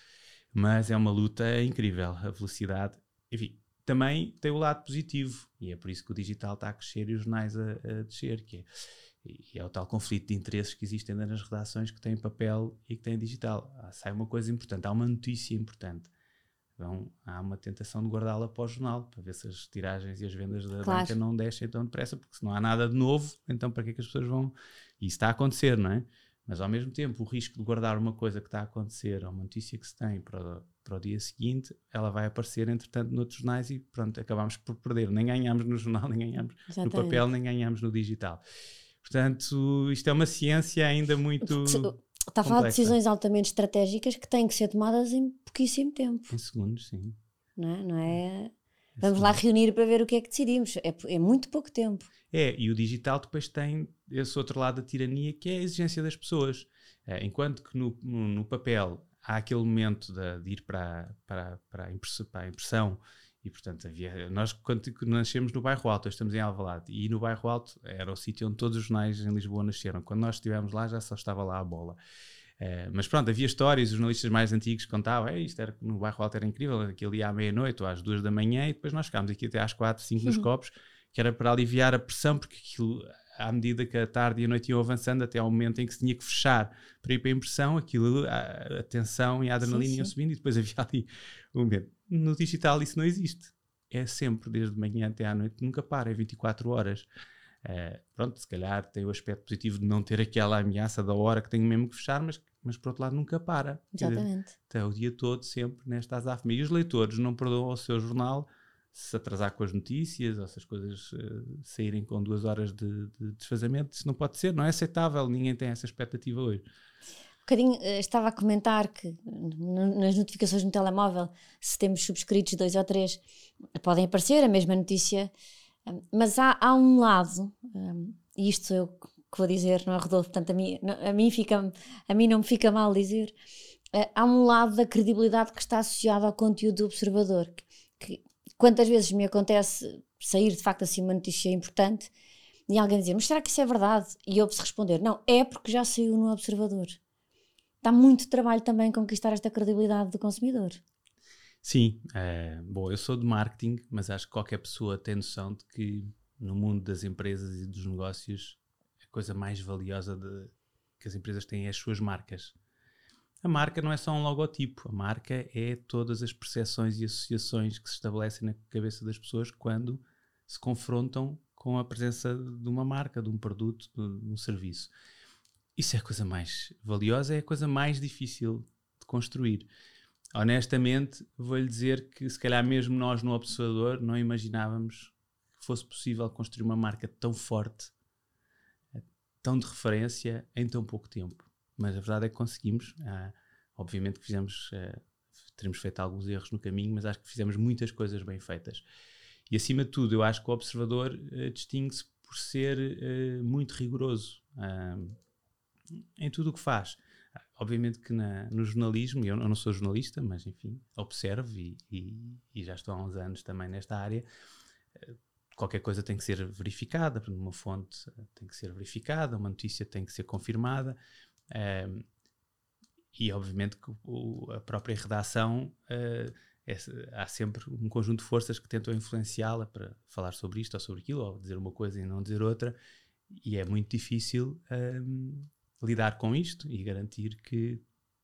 mas é uma luta incrível. A velocidade, enfim, também tem o lado positivo e é por isso que o digital está a crescer e os jornais a, a descer, que é, e é o tal conflito de interesses que existe ainda nas redações que têm papel e que têm digital. Ah, sai uma coisa importante, há uma notícia importante. Então há uma tentação de guardá-la para o jornal, para ver se as tiragens e as vendas da claro. banca não descem tão depressa, porque se não há nada de novo, então para que é que as pessoas vão? E isso está a acontecer, não é? Mas ao mesmo tempo, o risco de guardar uma coisa que está a acontecer, ou uma notícia que se tem para o, para o dia seguinte, ela vai aparecer, entretanto, noutros jornais e pronto, acabamos por perder. Nem ganhamos no jornal, [laughs] nem ganhamos no papel, nem ganhamos no digital. Portanto, isto é uma ciência ainda muito. Está a falar de decisões altamente estratégicas que têm que ser tomadas em pouquíssimo tempo. Em segundos, sim. Não é? Não é... Vamos lá reunir para ver o que é que decidimos. É, é muito pouco tempo. É, e o digital depois tem esse outro lado da tirania que é a exigência das pessoas. É, enquanto que no, no, no, papel há aquele momento de, de ir para, para, para, a impressão, para a impressão e portanto havia, nós quando nascemos no bairro Alto, estamos em Alvalade e no bairro Alto era o sítio onde todos os jornais em Lisboa nasceram. Quando nós estivemos lá já só estava lá a bola. É, mas pronto, havia histórias, os jornalistas mais antigos contavam, isto era, no bairro Alto era incrível, aquilo ia à meia-noite ou às duas da manhã e depois nós ficámos aqui até às quatro, cinco nos copos que era para aliviar a pressão, porque aquilo, à medida que a tarde e a noite iam avançando, até ao momento em que se tinha que fechar para ir para a impressão, aquilo, a, a tensão e a adrenalina iam subindo e depois [laughs] havia ali um medo. No digital isso não existe. É sempre, desde manhã até à noite, nunca para, é 24 horas. Uh, pronto, se calhar tem o aspecto positivo de não ter aquela ameaça da hora que tenho mesmo que fechar, mas, mas por outro lado nunca para. Exatamente. Está o dia todo sempre nesta azafma. E os leitores não perdoam ao seu jornal se atrasar com as notícias ou se as coisas uh, saírem com duas horas de, de, desfazamento, isso não pode ser, não é aceitável, ninguém tem essa expectativa hoje. Um bocadinho, uh, estava a comentar que nas notificações no telemóvel, se temos subscritos dois ou três, podem aparecer a mesma notícia, um, mas há, há um lado, e isto eu que vou dizer, não é Rodolfo, portanto a mim, a mim, fica, a mim não me fica mal dizer, há um lado da credibilidade que está associado ao conteúdo do observador, que, que Quantas vezes me acontece sair de facto assim uma notícia importante e alguém dizer, mas será que isso é verdade? E eu se responder, não, é porque já saiu no Observador. Dá muito trabalho também conquistar esta credibilidade do consumidor. Sim, uh, bom, eu sou de marketing, mas acho que qualquer pessoa tem noção de que no mundo das empresas e dos negócios a coisa mais valiosa de, que as empresas têm é as suas marcas. A marca não é só um logotipo, a marca é todas as percepções e associações que se estabelecem na cabeça das pessoas quando se confrontam com a presença de uma marca, de um produto, de um serviço. Isso é a coisa mais valiosa, é a coisa mais difícil de construir honestamente, vou-lhe dizer que se calhar mesmo nós no Observador não imaginávamos que fosse possível construir uma marca tão forte, tão de referência em tão pouco tempo. Mas a verdade é que conseguimos. Ah, obviamente que fizemos, ah, teremos feito alguns erros no caminho, mas acho que fizemos muitas coisas bem feitas. E acima de tudo, eu acho que o Observador ah, distingue-se por ser ah, muito rigoroso em tudo o que faz. Obviamente que na, no jornalismo, eu, não sou jornalista, mas enfim, observo e, e, e, já estou há uns anos também nesta área. Qualquer coisa tem que ser verificada, uma fonte tem que ser verificada, uma notícia tem que ser confirmada. Um, e obviamente que o, a própria redação uh, é, há sempre um conjunto de forças que tentam influenciá-la para falar sobre isto ou sobre aquilo, ou dizer uma coisa e não dizer outra, e é muito difícil um, lidar com isto e garantir que,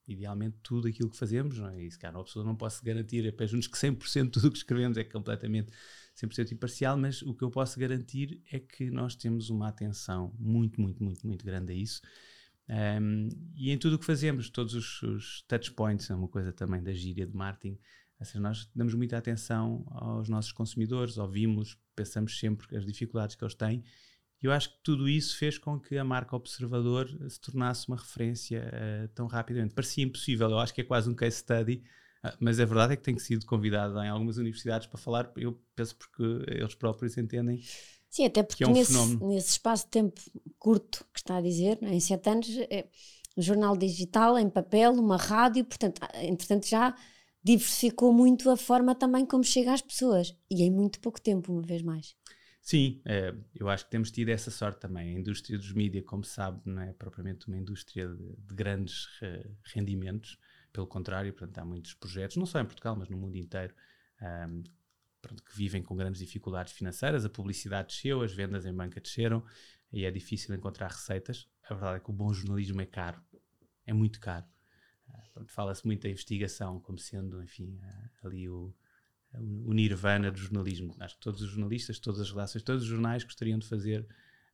idealmente, tudo aquilo que fazemos, não é? e se calhar uma pessoa não posso garantir apenas juntos que 100% de tudo o que escrevemos é completamente 100% imparcial, mas o que eu posso garantir é que nós temos uma atenção muito, muito, muito, muito grande a isso. Um, e em tudo o que fazemos, todos os, os touch points, é uma coisa também da gíria de marketing, assim, nós damos muita atenção aos nossos consumidores, ouvimos, pensamos sempre as dificuldades que eles têm eu acho que tudo isso fez com que a marca Observador se tornasse uma referência uh, tão rapidamente. Parecia impossível, eu acho que é quase um case study, uh, mas a verdade é que tenho sido convidado em algumas universidades para falar, eu penso porque eles próprios entendem. Sim, até porque é um nesse, nesse, espaço de tempo curto que está a dizer, é? em sete anos, é um jornal digital, em papel, uma rádio, portanto, ah, entretanto já diversificou muito a forma também como chega às pessoas e em muito pouco tempo, uma vez mais. Sim, é, eu acho que temos tido essa sorte também. A indústria dos mídias, como sabe, não é propriamente uma indústria de, de grandes uh, rendimentos. Pelo contrário, portanto, há muitos projetos, não só em Portugal, mas no mundo inteiro, um, que vivem com grandes dificuldades financeiras. A publicidade desceu, as vendas em banca desceram e é difícil encontrar receitas. A verdade é que o bom jornalismo é caro, é muito caro. Uh, Fala-se muito da investigação como sendo, enfim, uh, ali o, o nirvana do jornalismo. Acho que todos os jornalistas, todas as redações, todos os jornais gostariam de fazer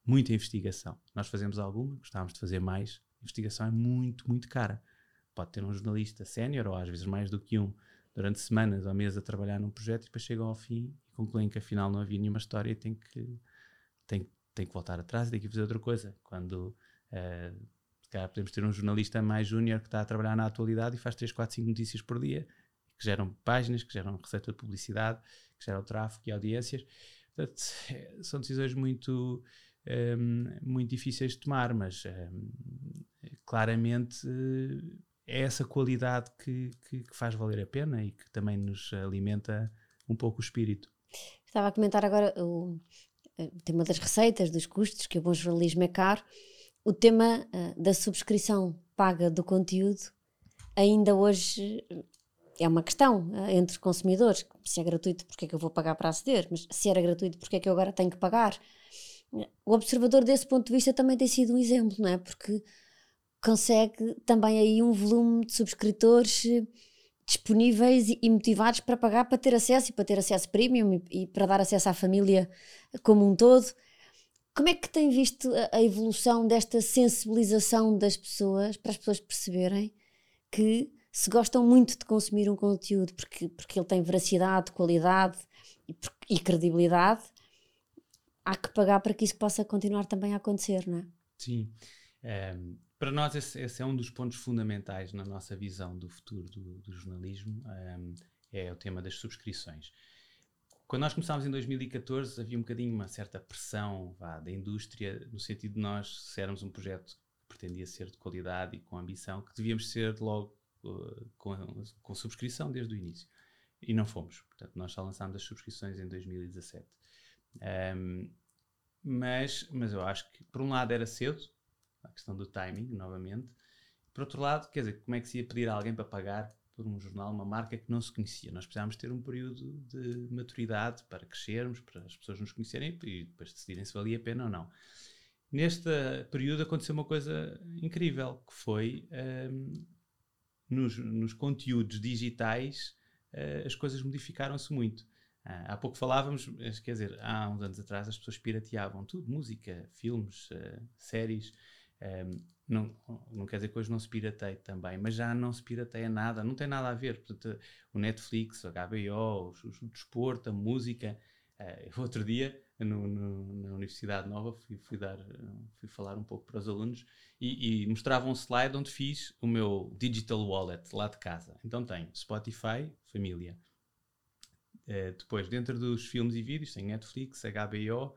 muita investigação. Nós fazemos alguma, gostávamos de fazer mais. A investigação é muito, muito cara. Pode ter um jornalista sénior, ou às vezes mais do que um, durante semanas ou meses a trabalhar num projeto e depois chegam ao fim e concluem que afinal não havia nenhuma história e tem que, tem, tem que voltar atrás e tem que fazer outra coisa. Quando uh, calhar podemos ter um jornalista mais júnior que está a trabalhar na atualidade e faz 3, 4, 5 notícias por dia que geram páginas, que geram receita de publicidade, que geram tráfego e audiências. Portanto, são decisões muito, um, ehm, muito difíceis de tomar, mas um, claramente é essa qualidade que, que, que, faz valer a pena e que também nos alimenta um pouco o espírito. Estava a comentar agora o, o tema das receitas, dos custos, que o bom jornalismo é caro. O tema uh, da subscrição paga do conteúdo ainda hoje é uma questão uh, entre consumidores. Se é gratuito, porque é que eu vou pagar para aceder? Mas se era gratuito, porque é que eu agora tenho que pagar? O observador, desse ponto de vista, também tem sido um exemplo, não é? Porque consegue também aí um volume de subscritores eh, disponíveis e motivados para pagar para ter acesso e para ter acesso premium e, para dar acesso à família como um todo. Como é que tem visto a, a evolução desta sensibilização das pessoas para as pessoas perceberem que se gostam muito de consumir um conteúdo porque, porque ele tem veracidade, qualidade e, e credibilidade, há que pagar para que isso possa continuar também a acontecer, não é? Sim. Um, ehm, para nós, esse, esse, é um dos pontos fundamentais na nossa visão do futuro do, do jornalismo, um, é o tema das subscrições. Quando nós começámos em 2014, havia um bocadinho uma certa pressão vá, da indústria, no sentido de nós, se éramos um projeto que pretendia ser de qualidade e com ambição, que devíamos ser logo com, com subscrição desde o início. E não fomos. Portanto, nós só lançámos as subscrições em 2017. Um, mas, mas eu acho que, por um lado, era cedo, a questão do timing, novamente. Por outro lado, quer dizer, como é que se ia pedir a alguém para pagar por um jornal, uma marca que não se conhecia. Nós precisávamos ter um período de maturidade para crescermos, para as pessoas nos conhecerem e depois decidirem se valia a pena ou não. Neste período aconteceu uma coisa incrível, que foi um, nos, nos, conteúdos digitais uh, as coisas modificaram-se muito. Uh, há pouco falávamos, quer dizer, há uns anos atrás as pessoas pirateavam tudo, música, filmes, uh, séries. Um, não, não quer dizer que hoje não se pirateie também, mas já não se pirateia nada, não tem nada a ver. Portanto, o Netflix, o HBO, o, o desporto, a música. Uh, [laughs] outro dia, no, no, na Universidade Nova, fui, fui, dar, fui falar um pouco para os alunos e, e mostrava um slide onde fiz o meu digital wallet lá de casa. Então tenho Spotify, família. Uh, depois, dentro dos filmes e vídeos, tem Netflix, HBO,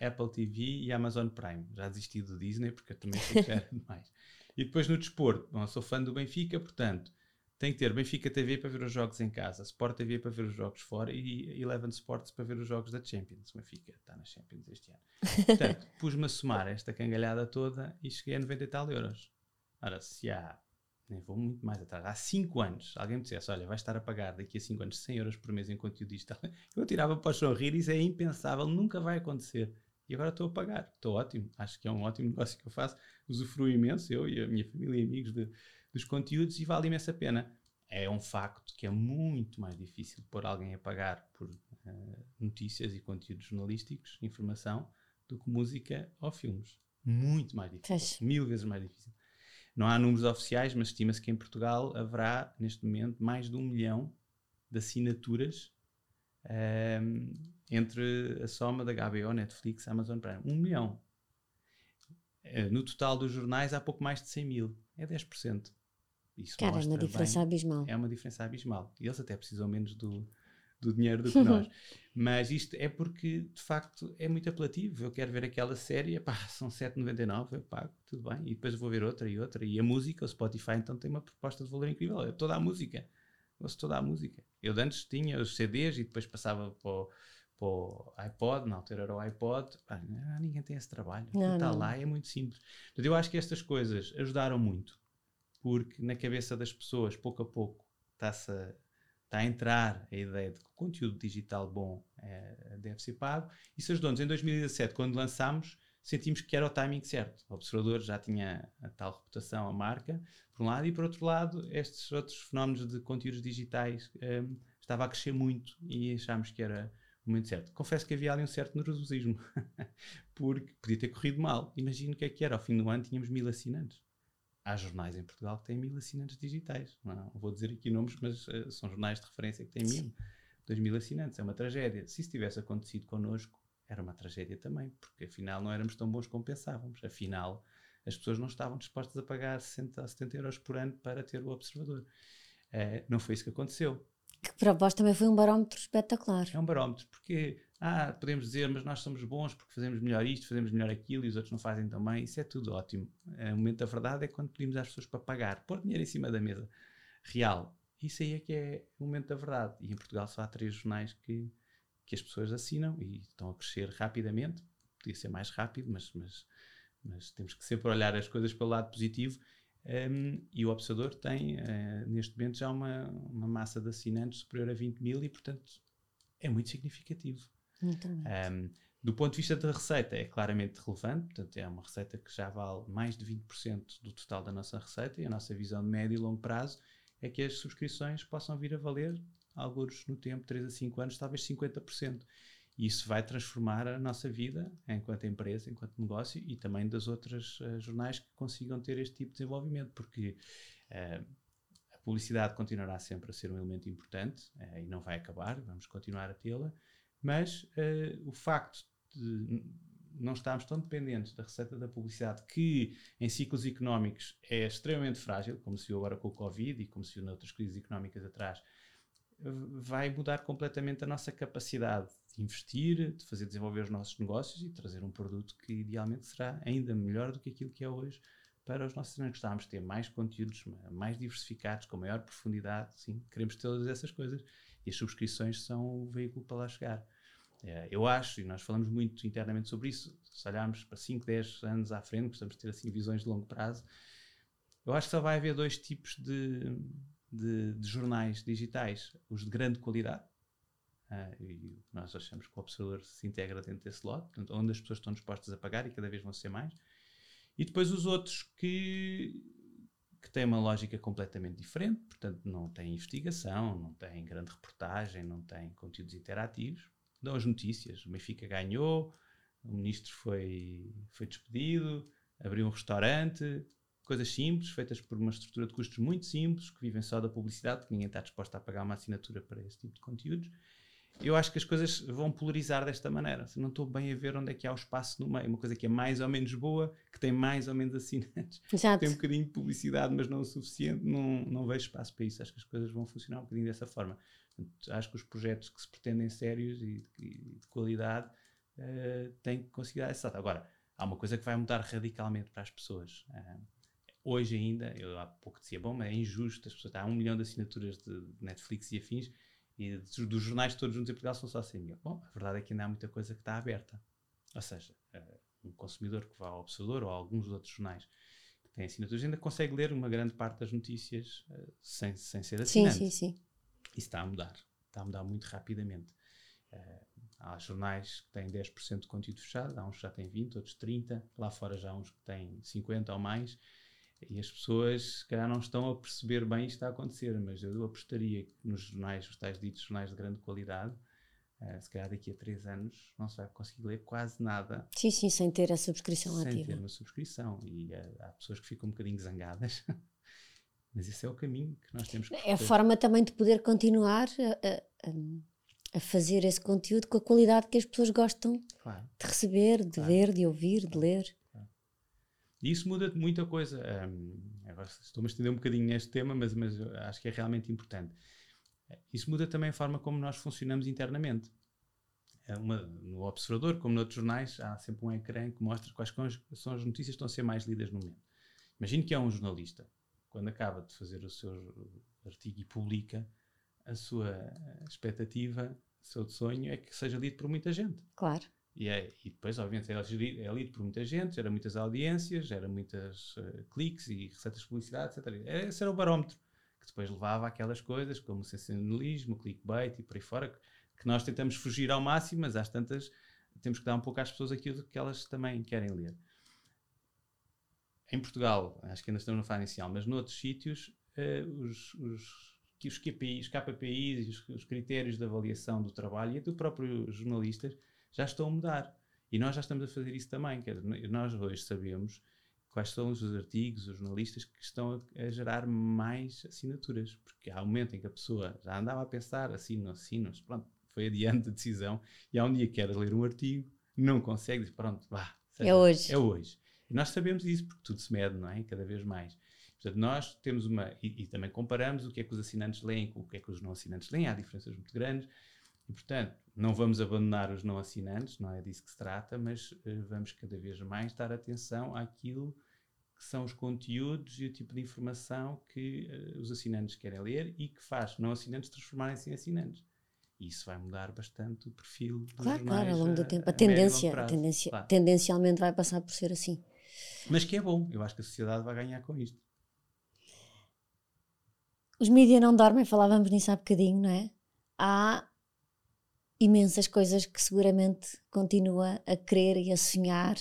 Apple TV e Amazon Prime. Já desisti do Disney porque eu também sei que era demais. E depois no desporto, bom, sou fã do Benfica, portanto, tem que ter Benfica TV para ver os jogos em casa, Sport TV para ver os jogos fora e Eleven Sports para ver os jogos da Champions. O Benfica está na Champions este ano. Portanto, [laughs] pus-me a somar esta cangalhada toda e cheguei a 90 e tal euros. Ora, se há, nem vou muito mais atrás, há 5 anos, alguém me dissesse, olha, vais estar a pagar daqui a 5 anos 100 euros por mês em conteúdo digital, eu [laughs] tirava para o sorrir, isso é impensável, nunca vai acontecer e agora estou a pagar. Estou ótimo. Acho que é um ótimo negócio que eu faço. Usufruo imenso, eu e a minha família e amigos de, dos conteúdos e vale imensa pena. É um facto que é muito mais difícil pôr alguém a pagar por uh, notícias e conteúdos jornalísticos, informação, do que música ou filmes. Muito mais difícil. Mil vezes mais difícil. Não há números oficiais, mas estima-se que em Portugal haverá, neste momento, mais de um milhão de assinaturas um, entre a soma da HBO, Netflix, Amazon Prime. Um milhão. Uh, no total dos jornais há pouco mais de 100 mil. É 10%. Isso Cara, é uma diferença bem, abismal. É uma diferença abismal. E eles até precisam menos do, do dinheiro do que nós. [laughs] Mas isto é porque, de facto, é muito apelativo. Eu quero ver aquela série, pá, são 7,99, eu pago, tudo bem. E depois vou ver outra e outra. E a música, o Spotify, então tem uma proposta de valor incrível. É toda a música ouço toda a música. Eu antes tinha os CDs e depois passava para o, para o iPod, na altura era o iPod. Pá, ninguém tem esse trabalho. Está lá, é muito simples. Portanto, eu acho que estas coisas ajudaram muito, porque na cabeça das pessoas, pouco a pouco, está-se a, está a entrar a ideia de que o conteúdo digital bom é, deve ser pago. Isso ajudou-nos. Em 2017, quando lançámos, sentimos que era o timing certo. O observador já tinha a tal reputação, a marca, por um lado, e por outro lado, estes outros fenómenos de conteúdos digitais um, estava a crescer muito e achámos que era momento certo. Confesso que havia ali um certo nervosismo, [laughs] porque podia ter corrido mal. Imagino o que é que era. Ao fim do ano tínhamos mil assinantes. Há jornais em Portugal que têm mil assinantes digitais. Não vou dizer aqui nomes, mas uh, são jornais de referência que têm mil, dois mil assinantes. É uma tragédia. Se isso tivesse acontecido connosco, era uma tragédia também, porque afinal não éramos tão bons como pensávamos. Afinal, as pessoas não estavam dispostas a pagar 60 a 70 euros por ano para ter o observador. Uh, não foi isso que aconteceu. Que para vós também foi um barómetro espetacular. É um barómetro, porque ah, podemos dizer, mas nós somos bons porque fazemos melhor isto, fazemos melhor aquilo e os outros não fazem tão bem. Isso é tudo ótimo. É, o momento da verdade é quando pedimos às pessoas para pagar, pôr dinheiro em cima da mesa. Real. Isso aí é que é o momento da verdade. E em Portugal só há três jornais que que as pessoas assinam e estão a crescer rapidamente. Podia ser mais rápido, mas, mas, mas temos que sempre olhar as coisas pelo lado positivo. Um, e o Observador tem, uh, neste momento, já uma, uma massa de assinantes superior a 20 mil e, portanto, é muito significativo. Um, do ponto de vista da receita, é claramente relevante, portanto, é uma receita que já vale mais de 20% do total da nossa receita e a nossa visão de médio e longo prazo é que as subscrições possam vir a valer alguns no tempo, 3 a 5 anos, talvez 50%. Isso vai transformar a nossa vida enquanto empresa, enquanto negócio e também das outras uh, jornais que consigam ter este tipo de desenvolvimento, porque uh, a publicidade continuará sempre a ser um elemento importante uh, e não vai acabar, vamos continuar a tê-la, mas o facto de não estarmos tão dependentes da receita da publicidade, que em ciclos económicos é extremamente frágil, como se viu agora com o Covid e como se viu noutras crises económicas atrás, vai mudar completamente a nossa capacidade de investir, de fazer desenvolver os nossos negócios e trazer um produto que idealmente será ainda melhor do que aquilo que é hoje para os nossos assinantes. Gostávamos de ter mais conteúdos mais diversificados, com maior profundidade, sim, queremos todas essas coisas e as subscrições são o veículo para lá chegar. É, eu acho, e nós falamos muito internamente sobre isso, se olharmos para 5, 10 anos à frente, gostamos de ter assim visões de longo prazo, eu acho que só vai haver dois tipos de de, de jornais digitais, os de grande qualidade, uh, e nós achamos que o Observador se integra dentro desse lote, portanto, onde as pessoas estão dispostas a pagar e cada vez vão ser mais, e depois os outros que, que têm uma lógica completamente diferente, portanto, não têm investigação, não têm grande reportagem, não têm conteúdos interativos, dão as notícias. O Benfica ganhou, o ministro foi, foi despedido, abriu um restaurante, coisas simples, feitas por uma estrutura de custos muito simples, que vivem só da publicidade, que ninguém está disposto a pagar uma assinatura para esse tipo de conteúdos. Eu acho que as coisas vão polarizar desta maneira. Não estou bem a ver onde é que há o espaço no meio. Uma coisa que é mais ou menos boa, que tem mais ou menos assinantes, [laughs] Exato. tem um bocadinho de publicidade, mas não o suficiente. Não, não vejo espaço para isso. Acho que as coisas vão funcionar um bocadinho dessa forma. Acho que os projetos que se pretendem sérios e, e de qualidade uh, têm que conseguir essa Agora, há uma coisa que vai mudar radicalmente para as pessoas. Uh, hoje ainda, eu há pouco dizia, bom, mas é injusto, as pessoas, há um milhão de assinaturas de Netflix e afins, e dos jornais todos juntos em Portugal são só 100 mil. Bom, a verdade é que ainda há muita coisa que está aberta. Ou seja, uh, um consumidor que vá ao Observador ou a alguns outros jornais que têm assinaturas ainda consegue ler uma grande parte das notícias uh, sem, sem ser assinante. Sim, sim, sim. Isso está a mudar. Está a mudar muito rapidamente. Uh, há jornais que têm 10% de conteúdo fechado, há uns que já têm 20, outros 30, lá fora já há uns que têm 50 ou mais, e as pessoas, se calhar, não estão a perceber bem isto a acontecer, mas eu apostaria que nos jornais, os tais ditos jornais de grande qualidade, uh, se calhar daqui a 3 anos não se vai conseguir ler quase nada. Sim, sim, sem ter a subscrição sem ativa. Sem ter uma subscrição. E uh, há pessoas que ficam um bocadinho zangadas. [laughs] mas esse é o caminho que nós temos que É a forma também de poder continuar a, a, a, fazer esse conteúdo com a qualidade que as pessoas gostam claro. de receber, de claro. ver, de ouvir, de ler. E isso muda muita coisa. Agora estou-me a estender um bocadinho neste tema, mas, mas acho que é realmente importante. Isso muda também a forma como nós funcionamos internamente. É uma, no Observador, como noutros jornais, há sempre um ecrã que mostra quais são as notícias que estão a ser mais lidas no momento. Imagine que é um jornalista, quando acaba de fazer o seu artigo e publica, a sua expectativa, o seu sonho é que seja lido por muita gente. Claro. E, é, e depois, obviamente, é lido, é lido por muita gente, gera muitas audiências, gera muitos uh, cliques e receitas de publicidade, etc. Esse era o barómetro que depois levava aquelas coisas como sensacionalismo, clickbait e por aí fora, que, nós tentamos fugir ao máximo, mas às tantas temos que dar um pouco às pessoas aquilo que elas também querem ler. Em Portugal, acho que ainda estamos na fase inicial, mas noutros sítios, uh, os, os os KPIs, os KPIs os, os critérios de avaliação do trabalho e do próprio jornalistas já estão a mudar. E nós já estamos a fazer isso também. Quer nós hoje sabemos quais são os artigos, os jornalistas que estão a, a, gerar mais assinaturas. Porque há um momento em que a pessoa já andava a pensar, assino, assino, pronto, foi adiante a decisão, e há um dia que quer ler um artigo, não consegue, diz, pronto, vá. Seja, é hoje. É hoje. E nós sabemos isso, porque tudo se mede, não é? Cada vez mais. Portanto, nós temos uma. E, e, também comparamos o que é que os assinantes leem com o que é que os não assinantes leem, há diferenças muito grandes. E, portanto, não vamos abandonar os não assinantes, não é disso que se trata, mas uh, vamos cada vez mais dar atenção àquilo que são os conteúdos e o tipo de informação que uh, os assinantes querem ler e que faz não assinantes transformarem-se em assinantes. E isso vai mudar bastante o perfil dos Claro, jornais claro, ao longo do a, tempo. a A tendência, prazo, a tendência claro. tendencialmente vai passar por ser assim. Mas que é bom, eu acho que a sociedade vai ganhar com isto. Os mídias não dormem, falávamos nisso há bocadinho, não é? Há imensas coisas que seguramente continua a querer e a sonhar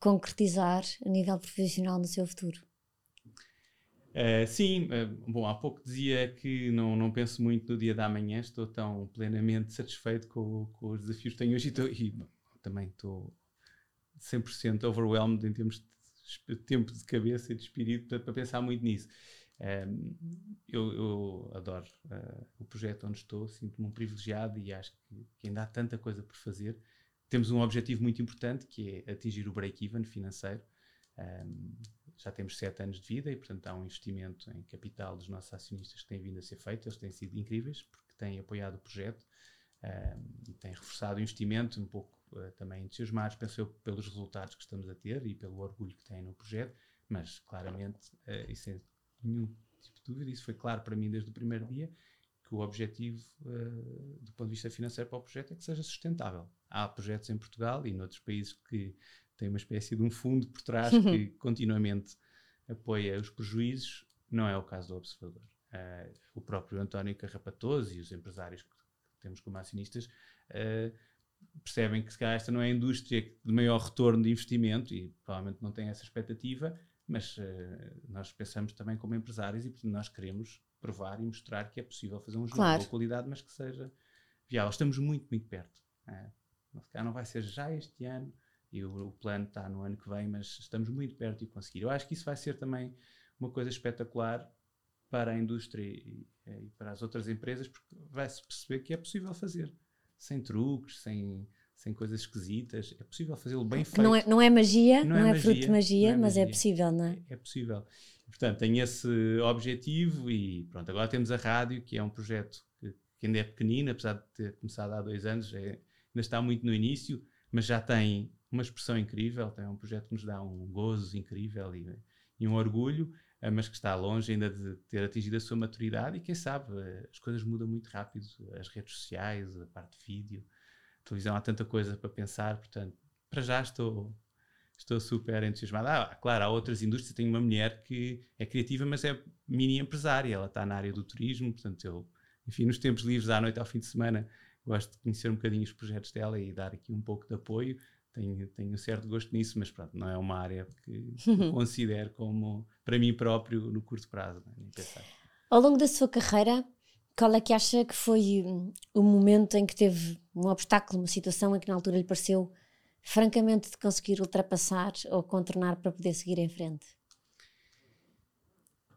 concretizar a nível profissional no seu futuro. Uh, sim, uh, bom, há pouco dizia que não, não penso muito no dia da manhã, estou tão plenamente satisfeito com, com os desafios que tenho hoje e, estou, e também estou 100% overwhelmed em termos de tempo de cabeça e de espírito para, para pensar muito nisso. Eu, eu, adoro uh, o projeto onde estou, sinto-me um privilegiado e acho que, que, ainda há tanta coisa por fazer. Temos um objetivo muito importante que é atingir o break-even financeiro. Um, já temos sete anos de vida e, portanto, há um investimento em capital dos nossos acionistas que tem vindo a ser feito. Eles têm sido incríveis porque têm apoiado o projeto um, e têm reforçado o investimento, um pouco uh, também entusiasmados, penso eu, pelos resultados que estamos a ter e pelo orgulho que têm no projeto. Mas, claramente, uh, isso é nenhum tipo de dúvida, isso foi claro para mim desde o primeiro dia, que o objetivo, uh, do ponto de vista financeiro para o projeto, é que seja sustentável. Há projetos em Portugal e noutros países que têm uma espécie de um fundo por trás que continuamente apoia os prejuízos, não é o caso do Observador. Uh, o próprio António Carrapatoso e os empresários que temos como acionistas uh, percebem que se calhar esta não é a indústria de maior retorno de investimento e provavelmente não tem essa expectativa, mas uh, nós pensamos também como empresários e portanto nós queremos provar e mostrar que é possível fazer um jogo claro. de boa qualidade, mas que seja viável. Estamos muito, muito perto. É? Calhar não vai ser já este ano e o, o plano está no ano que vem, mas estamos muito perto de conseguir. Eu acho que isso vai ser também uma coisa espetacular para a indústria e, e para as outras empresas, porque vai-se perceber que é possível fazer sem truques, sem, sem coisas esquisitas. É possível fazê-lo bem feito. Não é, não é magia, não, não é, é magia, fruto de magia, é mas é magia. é possível, não é? É, é possível. Portanto, tem esse objetivo e pronto, agora temos a rádio, que é um projeto que, que ainda é pequenino, apesar de ter começado há dois anos, é, ainda está muito no início, mas já tem uma expressão incrível, tem um projeto que nos dá um gozo incrível e, e um orgulho, eh, mas que está longe ainda de ter atingido a sua maturidade e quem sabe, eh, as coisas mudam muito rápido, as redes sociais, a parte de vídeo, televisão, há tanta coisa para pensar, portanto, para já estou estou super entusiasmado. Ah, claro, há outras indústrias. Tenho uma mulher que é criativa, mas é mini empresária. Ela está na área do turismo, portanto, eu, enfim, nos tempos livres, à noite, ao fim de semana, gosto de conhecer um bocadinho os projetos dela e dar aqui um pouco de apoio. Tenho, tenho um certo gosto nisso, mas pronto, não é uma área que [laughs] considero como, para mim próprio, no curto prazo. É? Pensar. Ao longo da sua carreira, qual é que acha que foi o momento em que teve um obstáculo, uma situação em que na altura lhe pareceu francamente de conseguir ultrapassar ou contornar para poder seguir em frente?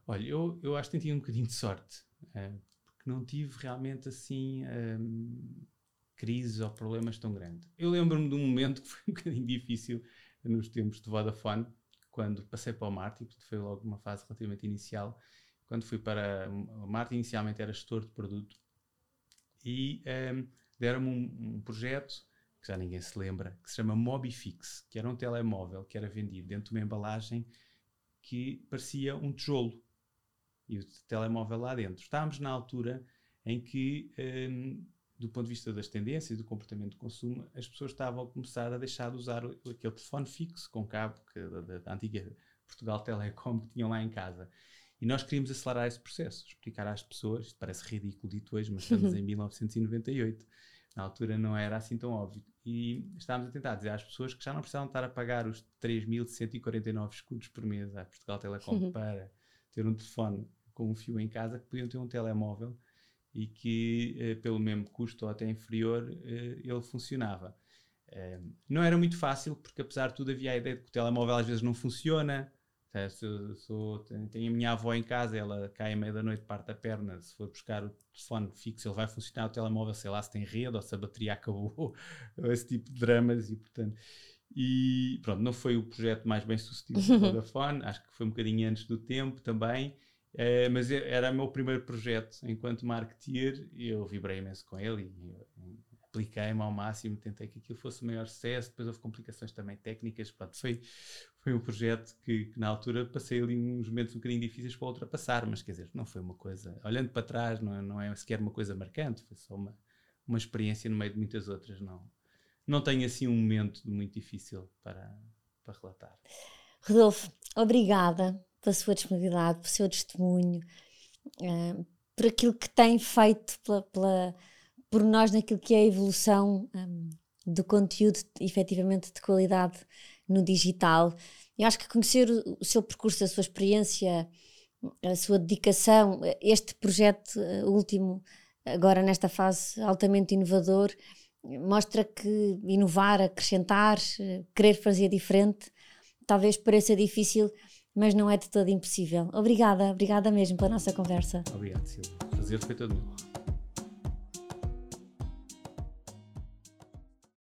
Olha, eu, eu acho que tenho um bocadinho de sorte, uh, porque não tive realmente assim um, crises ou problemas tão grandes. Eu lembro-me de um momento que foi um [laughs] bocadinho difícil nos tempos de Vodafone, quando passei para o Martin, porque foi logo uma fase relativamente inicial. Quando fui para o Martin, inicialmente era gestor de produto e um, deram-me um, um projeto que já ninguém se lembra, que se chama Mobifix, que era um telemóvel que era vendido dentro de uma embalagem que parecia um tijolo. E o telemóvel lá dentro. Estávamos na altura em que, um, do ponto de vista das tendências e do comportamento de consumo, as pessoas estavam a começar a deixar de usar aquele telefone fixo com cabo que, da, da antiga Portugal Telecom que tinham lá em casa. E nós queríamos acelerar esse processo, explicar às pessoas, isto parece ridículo dito hoje, mas estamos em [laughs] 1998, na altura não era assim tão óbvio. E estávamos a tentar dizer às pessoas que já não precisavam estar a pagar os 3.149 escudos por mês à Portugal Telecom uhum. para ter um telefone com um fio em casa, que podiam ter um telemóvel e que, eh, pelo mesmo custo ou até inferior, eh, ele funcionava. Eh, não era muito fácil, porque apesar de tudo havia a ideia de que o telemóvel às vezes não funciona, se sou, tenho a minha avó em casa, ela cai à meia da noite, parte a perna. Se for buscar o telefone fixo, ele vai funcionar. O telemóvel, sei lá, se tem rede ou se a bateria [laughs] acabou, esse tipo de dramas. E portanto, e pronto, não foi o projeto mais bem sucedido da [laughs] Vodafone, acho que foi um bocadinho antes do tempo também. É, mas era o meu primeiro projeto enquanto marketeer eu vibrei imenso com ele e, apliquei-me ao máximo, tentei que aquilo fosse o maior sucesso. Depois houve complicações também técnicas. Pronto, foi, foi um projeto que, que, na altura passei ali uns momentos um bocadinho difíceis para ultrapassar, mas quer dizer, não foi uma coisa, olhando para trás, não, é, não é sequer uma coisa marcante, foi só uma, uma experiência no meio de muitas outras. Não, não tenho assim um momento muito difícil para, para relatar. Rodolfo, obrigada pela sua disponibilidade, pelo seu testemunho, uh, por aquilo que tem feito pela, pela por nós naquilo que é a evolução um, do conteúdo efetivamente de qualidade no digital. Eu acho que conhecer o, seu percurso, a sua experiência, a sua dedicação, este projeto uh, último, agora nesta fase altamente inovador, mostra que inovar, acrescentar, querer fazer diferente, talvez pareça difícil, mas não é de todo impossível. Obrigada, obrigada mesmo pela nossa conversa. Obrigado, Silvia. Prazer foi todo meu.